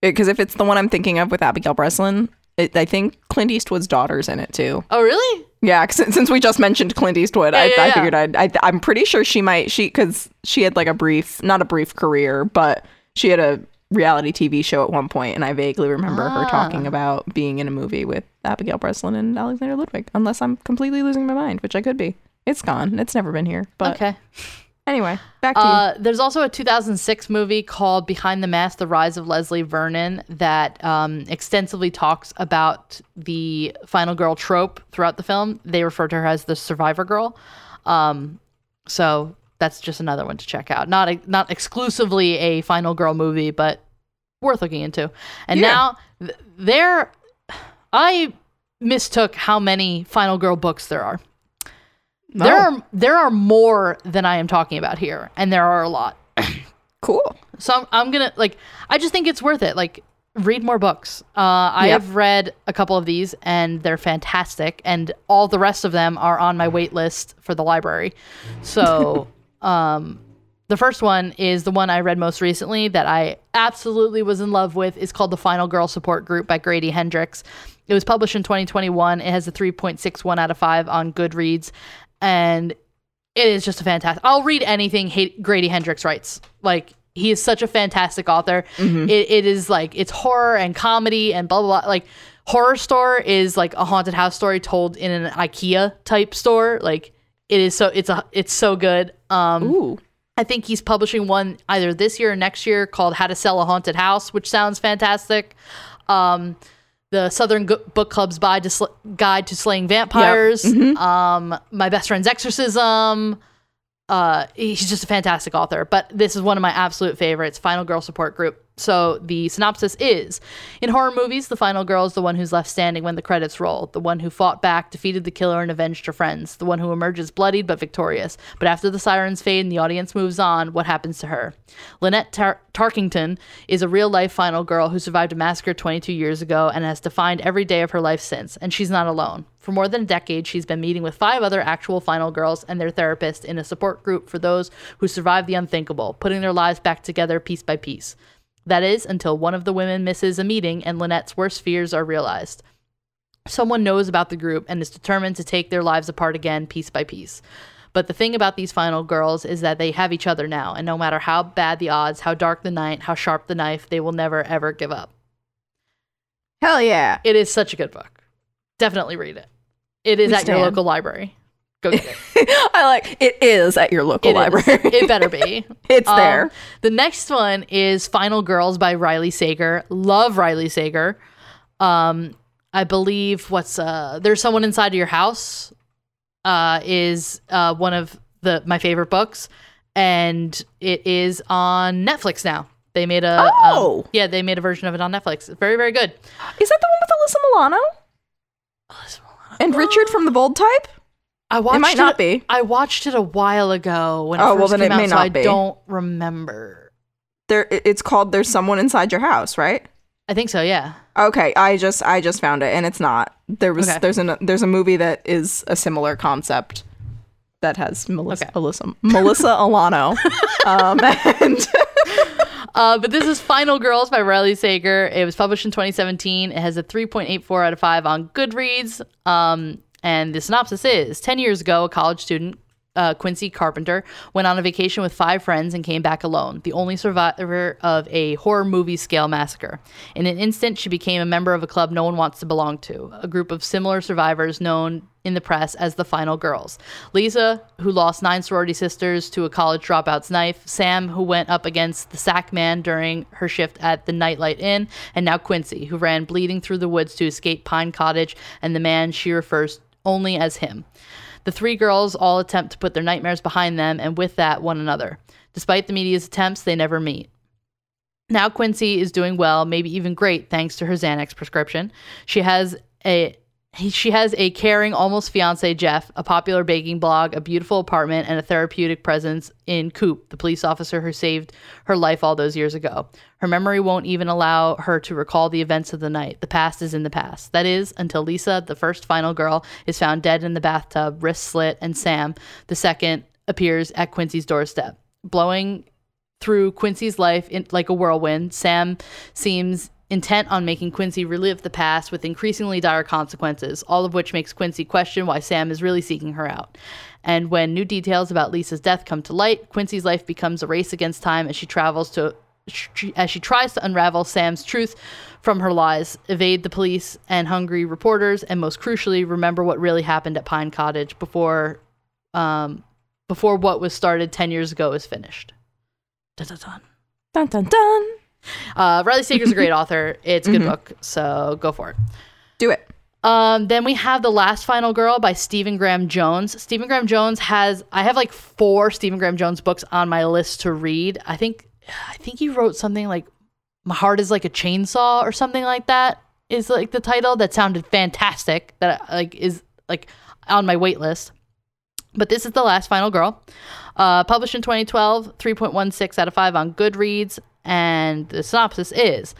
because if it's the one I'm thinking of with Abigail Breslin, it, I think Clint Eastwood's daughter's in it too. Oh, really? Yeah, 'cause since, since we just mentioned Clint Eastwood, I, Yeah, I yeah. figured I'd, I, I'm pretty sure she might she because she had like a brief, not a brief career, but she had a reality TV show at one point, and I vaguely remember her Ah. talking about being in a movie with Abigail Breslin and Alexander Ludwig. Unless I'm completely losing my mind, which I could be. It's gone. It's never been here. But Okay. anyway, back to you. Uh, there's also a 2006 movie called Behind the Mask: The Rise of Leslie Vernon that um, extensively talks about the final girl trope throughout the film. They refer to her as the survivor girl. Um, so that's just another one to check out. Not a, not exclusively a final girl movie, but worth looking into. And Yeah. now th- there, I mistook how many final girl books there are. There Oh, are there are more than I am talking about here, and there are a lot. cool. So I'm, I'm gonna like I just think it's worth it. Like read more books. Uh, I Yep. have read a couple of these and they're fantastic, and all the rest of them are on my wait list for the library. So um, the first one is the one I read most recently that I absolutely was in love with. is called The Final Girl Support Group by Grady Hendrix. It was published in 2021. It has a 3.61 out of 5 on Goodreads. And it is just a fantastic. I'll read anything Hay- Grady Hendrix writes. Like he is such a fantastic author. It, it is like it's horror and comedy and blah blah blah. Like Horrorstör is like a haunted house story told in an IKEA type store. Like it is so it's a it's so good. Um, Ooh. I think he's publishing one either this year or next year called How to Sell a Haunted House, which sounds fantastic. Um, the Southern Go- Book Club's Guide to, Sl- Guide to Slaying Vampires. Um, My Best Friend's Exorcism. Uh, he's just a fantastic author, but this is one of my absolute favorites, Final Girl Support Group. So the synopsis is In horror movies, the final girl is the one who's left standing when the credits roll, the one who fought back, defeated the killer, and avenged her friends, the one who emerges bloodied but victorious. But after the sirens fade and the audience moves on, what happens to her? Lynette Tar- Tarkington is a real life final girl who survived a massacre 22 years ago and has defined every day of her life since, and she's not alone. For more than a decade, she's been meeting with five other actual final girls and their therapist in a support group for those who survived the unthinkable, putting their lives back together piece by piece. That is, until one of the women misses a meeting and Lynette's worst fears are realized. Someone knows about the group and is determined to take their lives apart again, piece by piece. But the thing about these final girls is that they have each other now, and no matter how bad the odds, how dark the night, how sharp the knife, they will never ever give up. Hell yeah. It is such a good book. Definitely read it. It is We at your local library. Go get it. I like it is at your local It is. library. It better be. it's Um, there. the next one is Final Girls by Riley Sager. Love Riley Sager. Um, I believe what's uh there's someone inside of your house uh is uh one of the my favorite books and it is on Netflix now. They made a um, Oh. yeah, they made a version of it on Netflix. Very very good. Is that the one with Alyssa Milano? Alyssa Milano? And Richard from the Bold Type? I watched might not be. I watched it a while ago when it Oh, first well, then came it out, may so not I don't remember. There it's called There's Someone Inside Your House, right? I think so, yeah. Okay, I just I just found it and it's not. There was Okay. there's an there's a movie that is a similar concept that has Melissa Okay. Alyssa, Melissa Alano. um, and Uh, but this is Final Girls by Riley Sager. It was published in 2017. It has a 3.84 out of 5 on Goodreads. Um, and the synopsis is 10 years ago, a college student, uh, Quincy Carpenter, went on a vacation with five friends and came back alone, the only survivor of a horror movie scale massacre. In an instant, she became a member of a club no one wants to belong to, a group of similar survivors known in the press as the Final Girls. Lisa, who lost nine sorority sisters to a college dropout's knife, Sam, who went up against the sack man during her shift at the Nightlight Inn, and now Quincy, who ran bleeding through the woods to escape Pine Cottage and the man she refers only as him. The three girls all attempt to put their nightmares behind them and with that one another. Despite the media's attempts, they never meet. Now Quincy is doing well, maybe even great, thanks to her Xanax prescription. She has a he, she has a caring, almost fiance Jeff, a popular baking blog, a beautiful apartment, and a therapeutic presence in Coop, the police officer who saved her life all those years ago. Her memory won't even allow her to recall the events of the night. The past is in the past. That is, until Lisa, the first final girl, is found dead in the bathtub, wrist slit, and Sam, the second, appears at Quincy's doorstep. Blowing through Quincy's life in, like a whirlwind, Sam seems intent on making Quincy relive the past with increasingly dire consequences, all of which makes Quincy question why Sam is really seeking her out. And when new details about Lisa's death come to light, Quincy's life becomes a race against time as she travels to as she tries to unravel Sam's truth from her lies, evade the police and hungry reporters, and most crucially, remember what really happened at Pine Cottage before um, before what was started 10 years ago is finished. Dun, dun, dun. dun dun dun. Uh, Riley Sager's a great author. It's a good book, so go for it. Do it. Um, then we have The Last Final Girl by Stephen Graham Jones. Stephen Graham Jones has I have like four Stephen Graham Jones books on my list to read. I think I think he wrote something like My Heart is Like a Chainsaw or something like that is like the title that sounded fantastic that like is like on my wait list. But this is The Last Final Girl. Uh, published in 2012, 3.16 out of 5 on Goodreads. And the synopsis is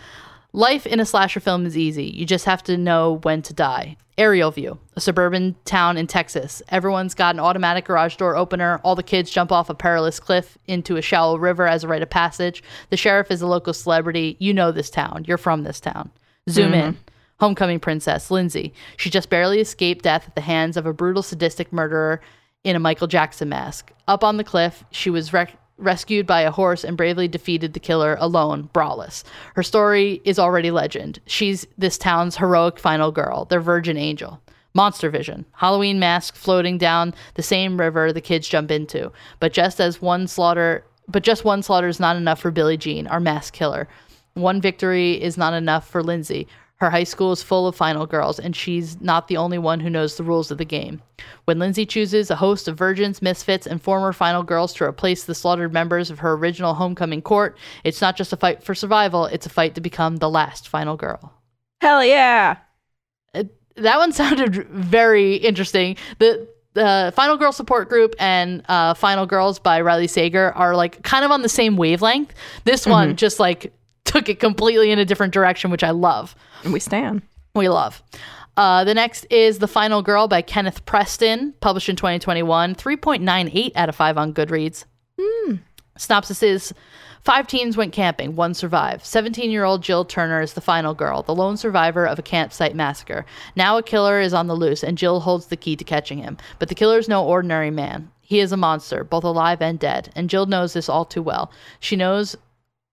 Life in a slasher film is easy. You just have to know when to die. Aerial view, a suburban town in Texas. Everyone's got an automatic garage door opener. All the kids jump off a perilous cliff into a shallow river as a rite of passage. The sheriff is a local celebrity. You know this town. You're from this town. Zoom mm-hmm. in. Homecoming princess, Lindsay. She just barely escaped death at the hands of a brutal, sadistic murderer in a Michael Jackson mask. Up on the cliff, she was rec- rescued by a horse and bravely defeated the killer alone, braless. Her story is already legend. She's this town's heroic final girl, their virgin angel. Monster Vision, Halloween mask floating down the same river the kids jump into. But just as one slaughter, but just one slaughter is not enough for Billie Jean, our mask killer. One victory is not enough for Lindsay. Her high school is full of final girls, and she's not the only one who knows the rules of the game. When Lindsay chooses a host of virgins, misfits, and former final girls to replace the slaughtered members of her original homecoming court, it's not just a fight for survival, it's a fight to become the last final girl. Hell yeah. That one sounded very interesting. The the Final Girl support group and uh, Final Girls by Riley Sager are like kind of on the same wavelength. This one just like took it completely in a different direction, which I love. And we stand. We love. Uh, the next is The Final Girl by Kenneth Preston, published in 2021, 3.98 out of 5 on Goodreads. Synopsis is Five teens went camping, one survived. 17 year old Jill Turner is the final girl, the lone survivor of a campsite massacre. Now a killer is on the loose, and Jill holds the key to catching him. But the killer is no ordinary man. He is a monster, both alive and dead, and Jill knows this all too well. She knows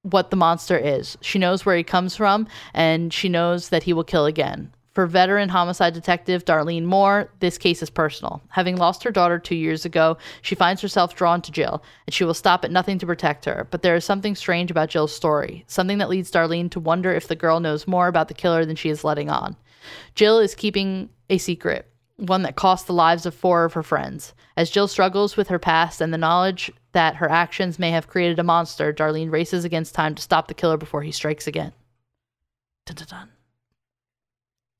what the monster is. She knows where he comes from, and she knows that he will kill again. For veteran homicide detective Darlene Moore, this case is personal. Having lost her daughter two years ago, she finds herself drawn to Jill, and she will stop at nothing to protect her. But there is something strange about Jill's story, something that leads Darlene to wonder if the girl knows more about the killer than she is letting on. Jill is keeping a secret, one that cost the lives of four of her friends. As Jill struggles with her past and the knowledge that her actions may have created a monster, Darlene races against time to stop the killer before he strikes again. Dun, dun, dun.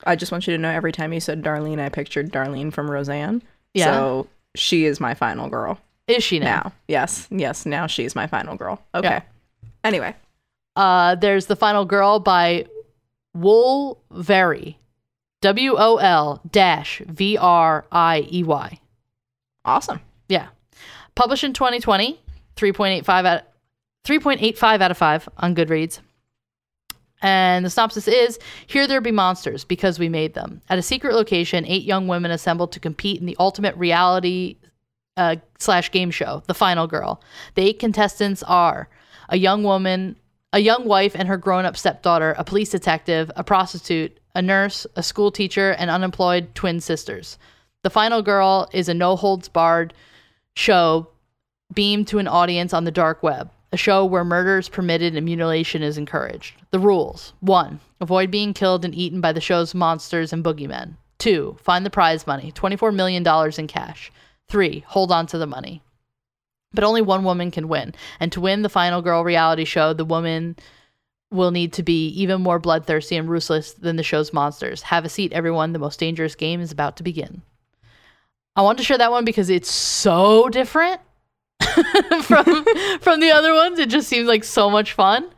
I just want you to know every time you said Darlene, I pictured Darlene from Roseanne. Yeah. So she is my final girl Is she now? now. Yes. Yes. Now she's my final girl. Okay. Yeah. Anyway. Uh, there's The Final Girl by Wool Very. W O L dash V R I E Y. Awesome. Published in 2020, 3.85 out 3.85 out of 5 on Goodreads. And the synopsis is Here there be monsters because we made them. At a secret location, eight young women assembled to compete in the ultimate reality uh, slash game show, The Final Girl. The eight contestants are a young woman, a young wife and her grown up stepdaughter, a police detective, a prostitute, a nurse, a school teacher, and unemployed twin sisters. The Final Girl is a no holds barred show beamed to an audience on the dark web, a show where murder is permitted and mutilation is encouraged. The rules 1. Avoid being killed and eaten by the show's monsters and boogeymen. 2. Find the prize money $24 million in cash. 3. Hold on to the money. But only one woman can win. And to win the Final Girl reality show, the woman will need to be even more bloodthirsty and ruthless than the show's monsters. Have a seat, everyone. The most dangerous game is about to begin. I wanted to share that one because it's so different from from the other ones. It just seems like so much fun.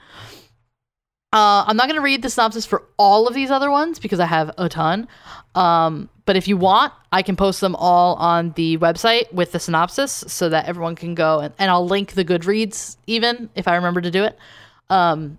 Uh, I'm not going to read the synopsis for all of these other ones because I have a ton. Um, but if you want, I can post them all on the website with the synopsis so that everyone can go and, and I'll link the Goodreads even if I remember to do it. Um,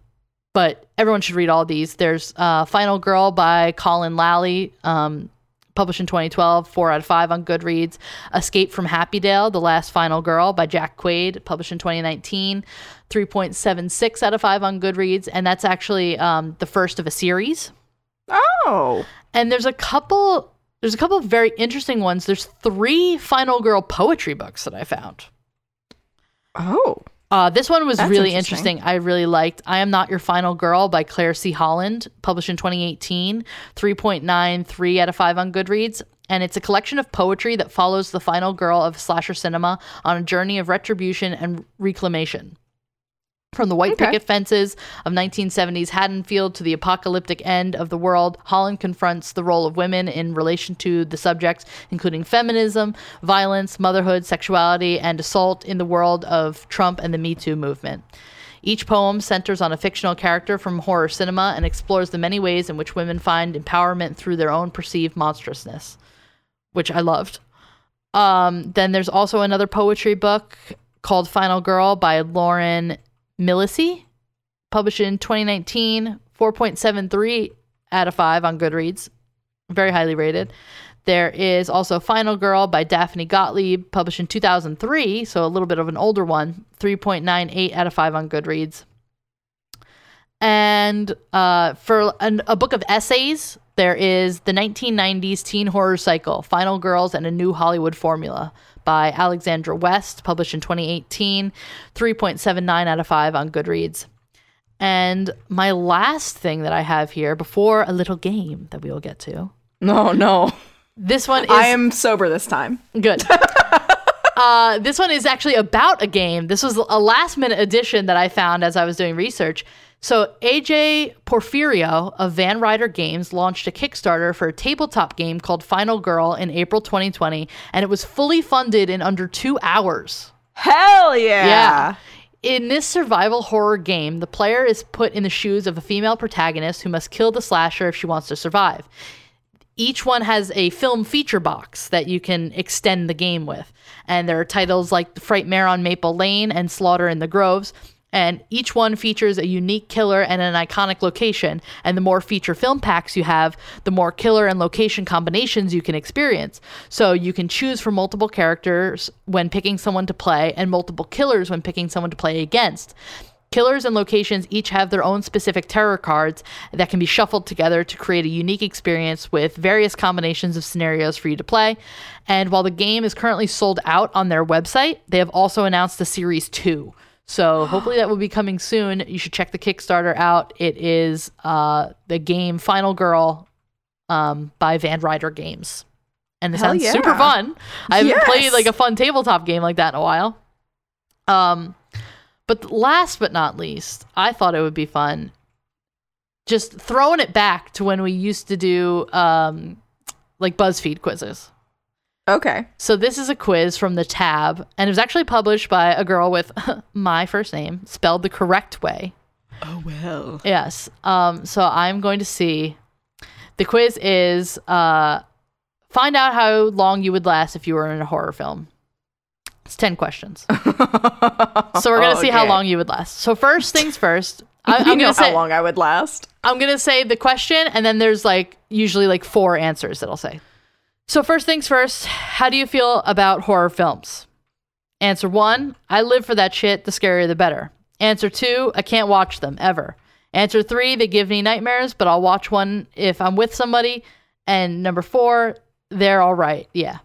but everyone should read all these. There's uh, Final Girl by Colin Lally, um, published in 2012, four out of five on Goodreads. Escape from Happydale, The Last Final Girl by Jack Quaid, published in 2019, 3.76 out of five on Goodreads. And that's actually um, the first of a series. Oh. And there's a couple. There's a couple of very interesting ones. There's three Final Girl poetry books that I found. Oh. Uh, this one was That's really interesting. interesting. I really liked I Am Not Your Final Girl by Claire C. Holland, published in 2018, 3.93 out of 5 on Goodreads. And it's a collection of poetry that follows the final girl of slasher cinema on a journey of retribution and reclamation. From the white Okay. picket fences of 1970s Haddonfield to the apocalyptic end of the world, Holland confronts the role of women in relation to the subjects, including feminism, violence, motherhood, sexuality, and assault in the world of Trump and the Me Too movement. Each poem centers on a fictional character from horror cinema and explores the many ways in which women find empowerment through their own perceived monstrousness, which I loved. Um, then there's also another poetry book called Final Girl by Lauren Milici, published in 2019, 4.73 out of 5 on Goodreads. Very highly rated. There is also Final Girl by Daphne Gottlieb, published in 2003, so a little bit of an older one, 3.98 out of 5 on Goodreads. And uh, for an, a book of essays, there is the 1990s teen horror cycle, Final Girls and a New Hollywood Formula by Alexandra West, published in 2018, 3.79 out of 5 on Goodreads. And my last thing that I have here before a little game that we will get to. No, no. This one is I am sober this time. Good. uh, this one is actually about a game. This was a last minute addition that I found as I was doing research. So, AJ Porfirio of Van Ryder Games launched a Kickstarter for a tabletop game called Final Girl in April 2020, and it was fully funded in under two hours. Hell yeah. Yeah. In this survival horror game, the player is put in the shoes of a female protagonist who must kill the slasher if she wants to survive. Each one has a film feature box that you can extend the game with. And there are titles like Frightmare on Maple Lane and Slaughter in the Groves. And each one features a unique killer and an iconic location. And the more feature film packs you have, the more killer and location combinations you can experience. So you can choose from multiple characters when picking someone to play, and multiple killers when picking someone to play against. Killers and locations each have their own specific terror cards that can be shuffled together to create a unique experience with various combinations of scenarios for you to play. And while the game is currently sold out on their website, they have also announced the Series 2. So hopefully that will be coming soon. You should check the Kickstarter out. It is uh, the game Final Girl um, by Van Ryder Games. And it Hell sounds yeah. super fun. I haven't Yes. played like a fun tabletop game like that in a while. Um, but last but not least, I thought it would be fun just throwing it back to when we used to do um, like BuzzFeed quizzes. Okay. So this is a quiz from the tab, and it was actually published by a girl with my first name spelled the correct way. Oh well. Yes. Um, so I'm going to see. The quiz is uh, find out how long you would last if you were in a horror film. It's ten questions. So we're gonna see how Okay. long you would last. So first things first. I, I'm know gonna say how long I would last. I'm gonna say the question, and then there's like usually like four answers that I'll say. So first things first, how do you feel about horror films? Answer one, I live for that shit. The scarier the better. Answer two, I can't watch them ever. Answer three, they give me nightmares, but I'll watch one if I'm with somebody. And number four, they're all right. Yeah.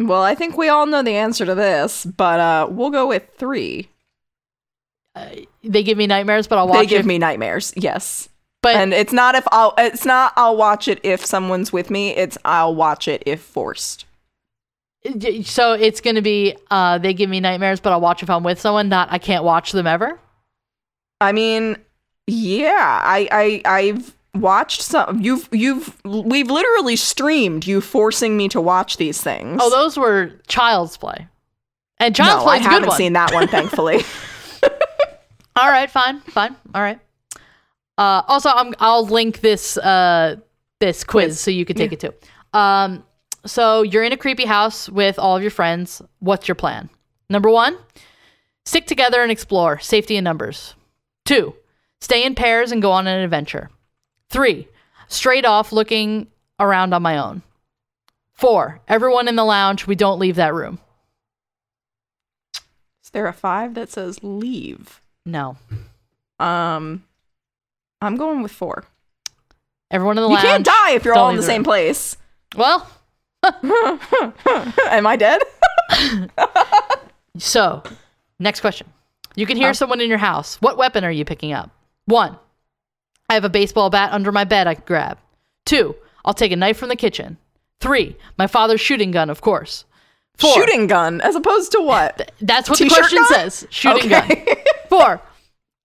Well, I think we all know the answer to this, but uh, we'll go with three. They give me nightmares, but I'll watch they give it. me nightmares. Yes. But and it's not if I'll it's not I'll watch it if someone's with me, it's I'll watch it if forced. so it's gonna be uh, they give me nightmares, but I'll watch if I'm with someone. Not I can't watch them ever. I mean, yeah, I I I've watched some you've you've we've literally streamed you forcing me to watch these things. Oh, those were Child's Play. And Child's no, Play I is a good haven't seen that one thankfully. All right, fine, fine. All right. Uh, also, I'm, I'll link this uh, this quiz, so you can take it too. Um, so you're in a creepy house with all of your friends. What's your plan? Number one, stick together and explore. Safety in numbers. Two, stay in pairs and go on an adventure. Three, straight off looking around on my own. Four, everyone in the lounge. We don't leave that room. Is there a 5 that says leave? No, Um I'm going with 4. everyone in the You lounge. can't die if you're all in the the same room. place. Well, Am I dead? So, next question. You can hear Oh. someone in your house. What weapon are you picking up? One, I have a baseball bat under my bed I could grab. Two, I'll take a knife from the kitchen. Three, my father's shooting gun, of course. Four, Shooting gun as opposed to what? That's what the T-shirt question gun? says. Shooting gun. Four,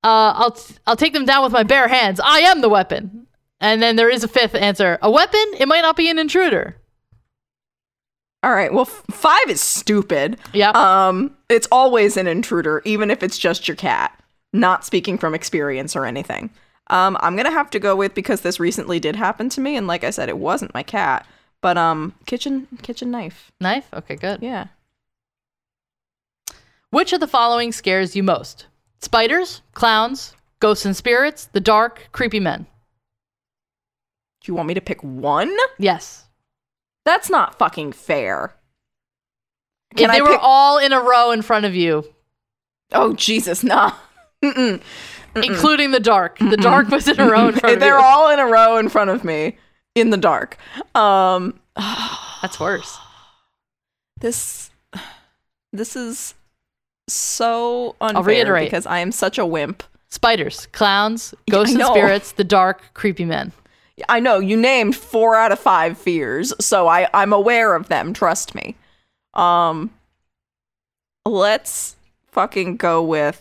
uh, I'll I'll take them down with my bare hands. I am the weapon. And then there is a fifth answer. A weapon? It might not be an intruder. All right. Well, f- 5 is stupid. Yeah. Um it's always an intruder even if it's just your cat. Not speaking from experience or anything. Um I'm going to have to go with because this recently did happen to me and like I said it wasn't my cat, but um kitchen kitchen knife. Knife? Okay, good. Yeah. Which of the following scares you most? Spiders, clowns, ghosts and spirits, the dark, creepy men. Do you want me to pick one? Yes. That's not fucking fair. Can if I they were pick- all in a row in front of you, Oh Jesus, nah. Mm-mm. including the dark. The dark was in a row in front of They're you. all in a row in front of me in the dark. Um That's worse. this this is so unfair reiterate. because I am such a wimp. Spiders, clowns, ghosts and spirits, the dark, creepy men. I know you named four out of five fears, so I I'm aware of them. Trust me. Um, let's fucking go with.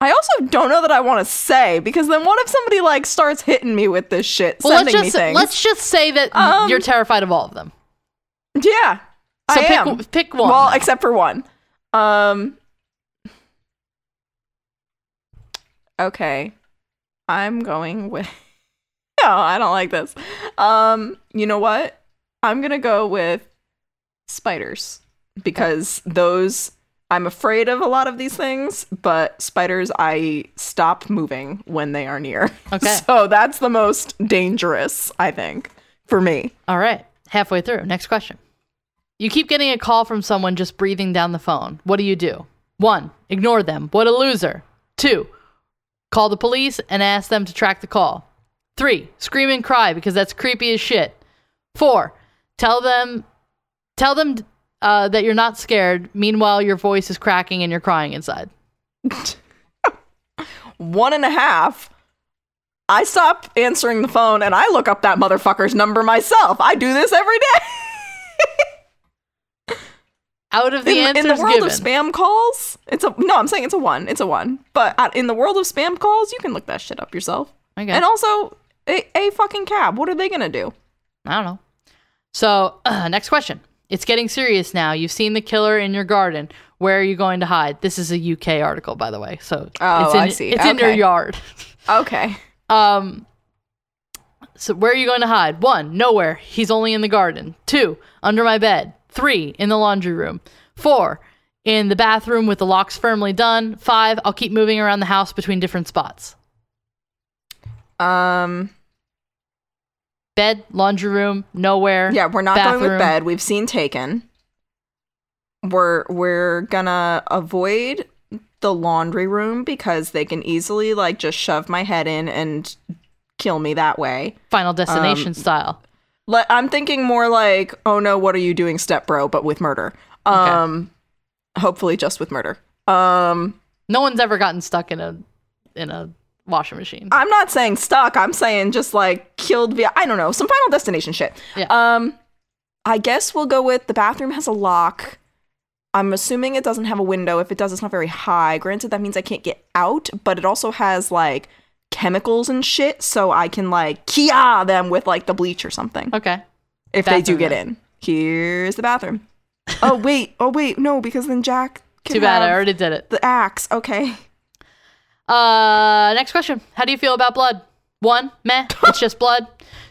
I also don't know that I want to say because then what if somebody like starts hitting me with this shit, Well, let's sending me just things? let's just say that Um, you're terrified of all of them. yeah, So I pick am. pick one. Well, except for one. Um. Okay, I'm going with. No, I don't like this. Um, you know what? I'm gonna go with spiders because those I'm afraid of a lot of these things, but spiders, I stop moving when they are near. Okay. So that's the most dangerous, I think, for me. All right. Halfway through. Next question. You keep getting a call from someone just breathing down the phone. What do you do? One, ignore them. What a loser. Two, call the police and ask them to track the call. Three, scream and cry because that's creepy as shit. Four, tell them tell them uh, that you're not scared. Meanwhile, your voice is cracking and you're crying inside. One and a half. I stop answering the phone and I look up that motherfucker's number myself. I do this every day. Out of the in, answers in the world given, of spam calls, it's a no. I'm saying it's a one. It's a one. But in the world of spam calls, you can look that shit up yourself. Okay. And also, a, a fucking cab. What are they gonna do? I don't know. So, uh, next question. It's getting serious now. You've seen the killer in your garden. Where are you going to hide? This is a UK article, by the way. So Oh, it's in, I see. It's in your yard. Okay. Um. So where are you going to hide? One, nowhere. He's only in the garden. Two, under my bed. Three, in the laundry room. Four, in the bathroom with the locks firmly done. Five, I'll keep moving around the house between different spots. Um. Bed, laundry room, nowhere. Yeah, we're not going bathroom. with bed. We've seen Taken. We're we're gonna avoid the laundry room because they can easily like just shove my head in and kill me that way. Final destination Um, style. I'm thinking more like, oh no, what are you doing, step bro, but with murder. Um, hopefully just with murder. Um, No one's ever gotten stuck in a in a washing machine. I'm not saying stuck. I'm saying just like killed via I don't know some Final Destination shit. Yeah. Um, I guess we'll go with the bathroom has a lock. I'm assuming it doesn't have a window. If it does, it's not very high. Granted, that means I can't get out, but it also has like chemicals and shit, so I can like kia them with like the bleach or something Okay. if they do get in. Here's the bathroom. oh wait, oh wait, no, because then Jack. Can Too bad. I already did it. the axe. Okay. Uh, next question. How do you feel about blood? One, meh, it's just blood.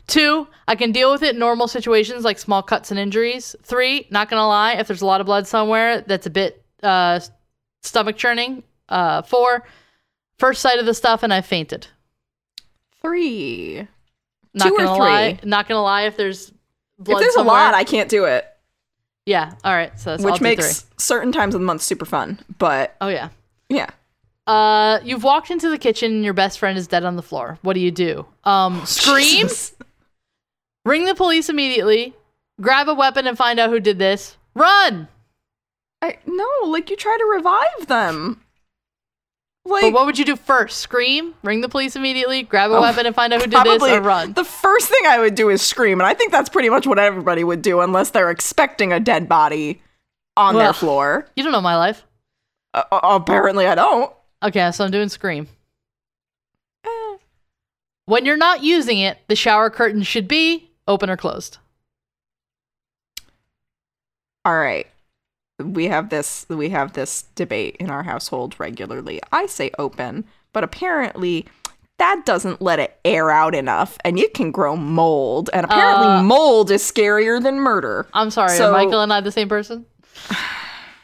Two, I can deal with it in normal situations like small cuts and injuries. Three, not gonna lie, if there's a lot of blood somewhere that's a bit uh, stomach churning. Uh, four, first sight of the stuff and I fainted. Three. Not Two or gonna three? lie, not gonna lie. If there's blood if there's somewhere, a lot, I can't do it. yeah. All right, so that's which makes three. certain times of the month super fun. But Oh yeah. yeah, Uh, you've walked into the kitchen and your best friend is dead on the floor. What do you do? Um, scream, Jesus. ring the police immediately, grab a weapon and find out who did this. Run! I, no, like you try to revive them. Like But what would you do first? Scream, ring the police immediately, grab a Oh, weapon and find out who did this, probably or run. the first thing I would do is scream, and I think that's pretty much what everybody would do, unless they're expecting a dead body on their floor. You don't know my life. Uh, uh, apparently, I don't. Okay, so I'm doing scream. Eh. When you're not using it, the shower curtain should be open or closed. All right. We have this we have this debate in our household regularly. I say open, but apparently that doesn't let it air out enough and you can grow mold. And apparently Uh, mold is scarier than murder. I'm sorry, So- are Michael and I the same person?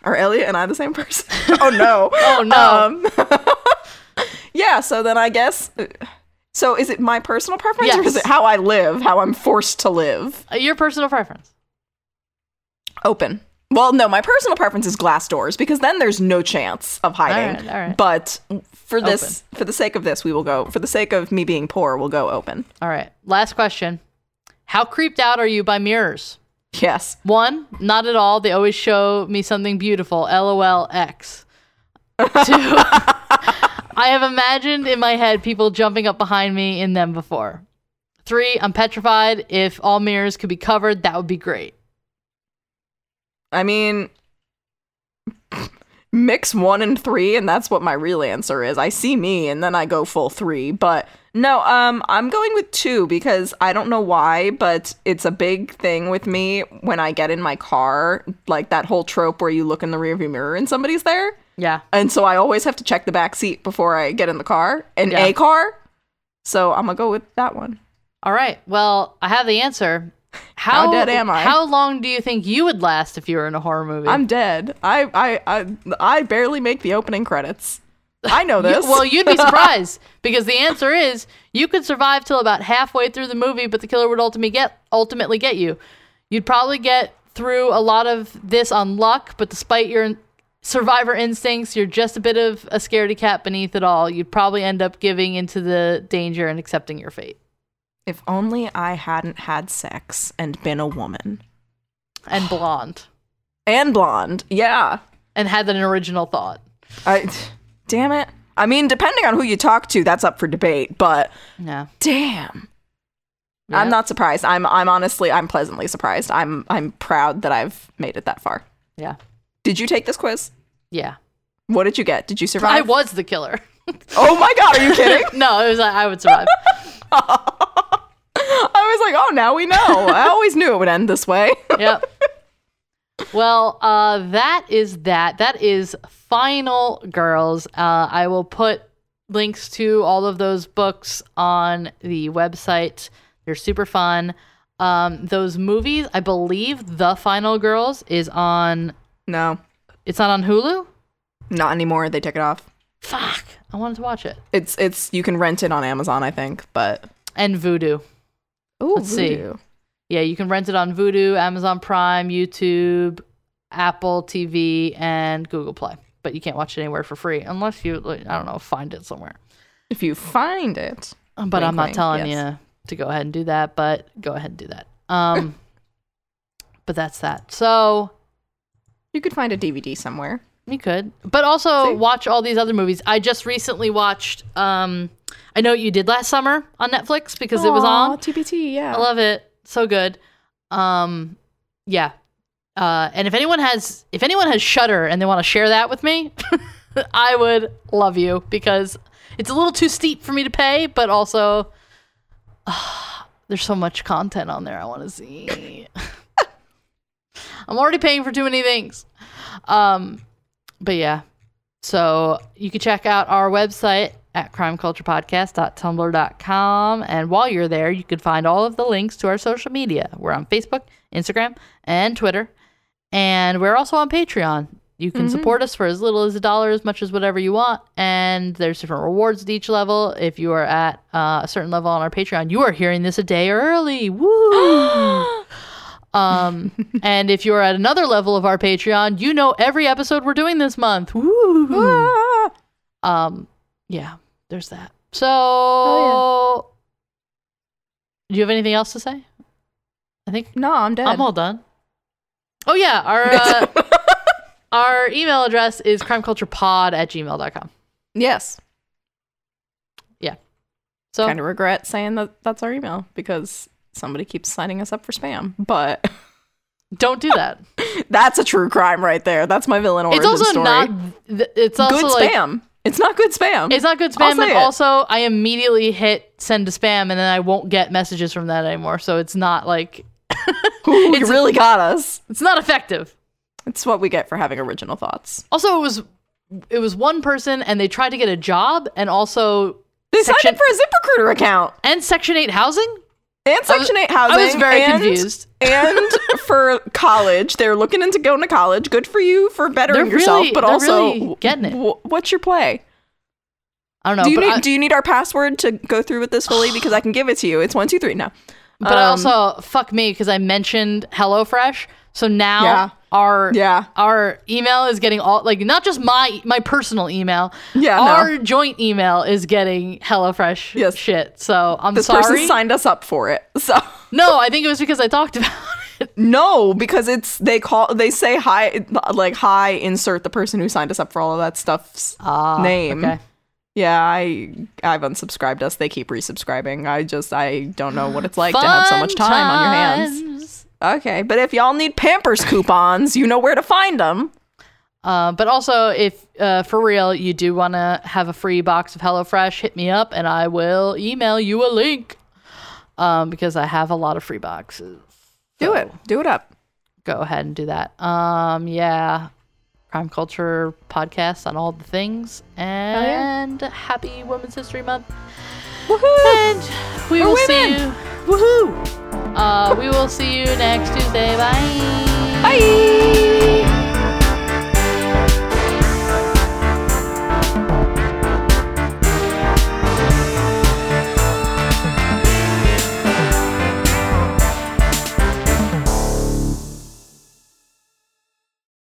Are Elliot and I the same person? oh no. Oh, no. Um, yeah, so then I guess so is it my personal preference or is it how I live, how I'm forced to live? Uh, your personal preference. Open. Well, no, my personal preference is glass doors because then there's no chance of hiding. right, all right. But for this, for the sake of this, we will go. For the sake of me being poor, we'll go open. All right, last question. How creeped out are you by mirrors? Yes. One, not at all. They always show me something beautiful. LOL X. Two, I have imagined in my head people jumping up behind me in them before. Three, I'm petrified. If all mirrors could be covered, that would be great. I mean, mix one and three, and that's what my real answer is. I see me, and then I go full three. But no, um, I'm going with two because I don't know why, but it's a big thing with me when I get in my car, like that whole trope where you look in the rearview mirror and somebody's there. Yeah. And so I always have to check the back seat before I get in the car, in Yeah. a car. So I'm gonna go with that one. All right. Well, I have the answer. How, dead am I? How long do you think you would last if you were in a horror movie? I'm dead. I, I, I, I barely make the opening credits. I know this. well, you'd be surprised because the answer is you could survive till about halfway through the movie, but the killer would ultimately get ultimately get you. You'd probably get through a lot of this on luck, but despite your survivor instincts, you're just a bit of a scaredy cat beneath it all. You'd probably end up giving into the danger and accepting your fate. If only I hadn't had sex and been a woman And blonde. and blonde. Yeah. And had an original thought. I. Damn it. I mean, depending on who you talk to, that's up for debate. But Yeah. damn. Yeah. I'm not surprised. I'm I'm honestly I'm pleasantly surprised. I'm I'm proud that I've made it that far. Yeah. Did you take this quiz? Yeah. What did you get? Did you survive? I was the killer. Oh my god, are you kidding? no, it was like I would survive. I was like, oh, now we know. I always knew it would end this way. yep. Well, uh, that is that. That is Final Girls. Uh, I will put links to all of those books on the website. They're super fun. Um, those movies, I believe, The Final Girls is on. no, It's not on Hulu. not anymore. They took it off. Fuck! I wanted to watch it. It's it's you can rent it on Amazon, I think, but And Vudu. Ooh, Let's see. Yeah, you can rent it on Vudu, Amazon Prime, YouTube, Apple TV, and Google Play. But you can't watch it anywhere for free unless you, like, I don't know, find it somewhere. If you find it, But Wink, I'm not wink, telling yes. you to go ahead and do that. But go ahead and do that. Um, but that's that. So you could find a DVD somewhere. You could, but also See? watch all these other movies. I just recently watched. Um, I know what you did last summer on Netflix because it was on. TBT. Yeah. I love it. So good. Um, yeah. Uh, and if anyone has if anyone has Shudder and they want to share that with me, I would love you because it's a little too steep for me to pay, but also ah, there's so much content on there I want to see. I'm already paying for too many things. Um, but yeah. So you can check out our website at crimeculturepodcast.tumblr.com. And while you're there, you can find all of the links to our social media. We're on Facebook, Instagram, and Twitter. And we're also on Patreon. You can support us for as little as a dollar, as much as whatever you want. And there's different rewards at each level. If you are at uh, a certain level on our Patreon, you are hearing this a day early. Woo! Um, and if you're at another level of our Patreon, you know every episode we're doing this month. Woo! Ah! Um, yeah, there's that. So, Oh, do you have anything else to say? I think No, I'm done. I'm all done. Oh yeah, our uh, our email address is crimeculturepod at gmail.com. yes. Yeah. So Kind of regret saying that that's our email because somebody keeps signing us up for spam. But don't do that. that's a true crime right there. That's my villain origin it's also story. not. It's also good like spam. It's not good spam. it's not good spam, and it. also I immediately hit send to spam, and then I won't get messages from that anymore. So it's not like Ooh, you it's- really got us. it's not effective. It's what we get for having original thoughts. Also, it was it was one person, and they tried to get a job, and also They Section- signed up for a ZipRecruiter account and Section Eight housing. And Section 8 housing. I was very and, confused. and for college, they're looking into going to college. Good for you for bettering They're yourself, really- but also really getting it. wh- what's your play? I don't know, do you need I, do you need our password to go through with this fully? Because I can give it to you. It's one two three now. but um, also fuck me because I mentioned HelloFresh. So now Yeah. our Yeah. our email is getting all like not just my my personal email. Yeah, no. our joint email is getting HelloFresh Yes. shit. So I'm This sorry. person signed us up for it. So no, I think it was because I talked about it. no, because it's they call they say hi like hi insert the person who signed us up for all of that stuff's name. Ah, okay. Yeah, I I've unsubscribed us. They keep resubscribing. I just I don't know what it's like to have so much Fun time on your hands. Okay, but if y'all need Pampers coupons, you know where to find them. Uh, but also, if uh, for real you do want to have a free box of HelloFresh, hit me up and I will email you a link. Um, because I have a lot of free boxes. Do it. Do it up. Go ahead and do that. Um, yeah, crime culture podcast on all the things, yeah. and happy Women's History Month. Woohoo! And we We're will see you. Woohoo! Uh, we will see you next Tuesday. Bye. Bye.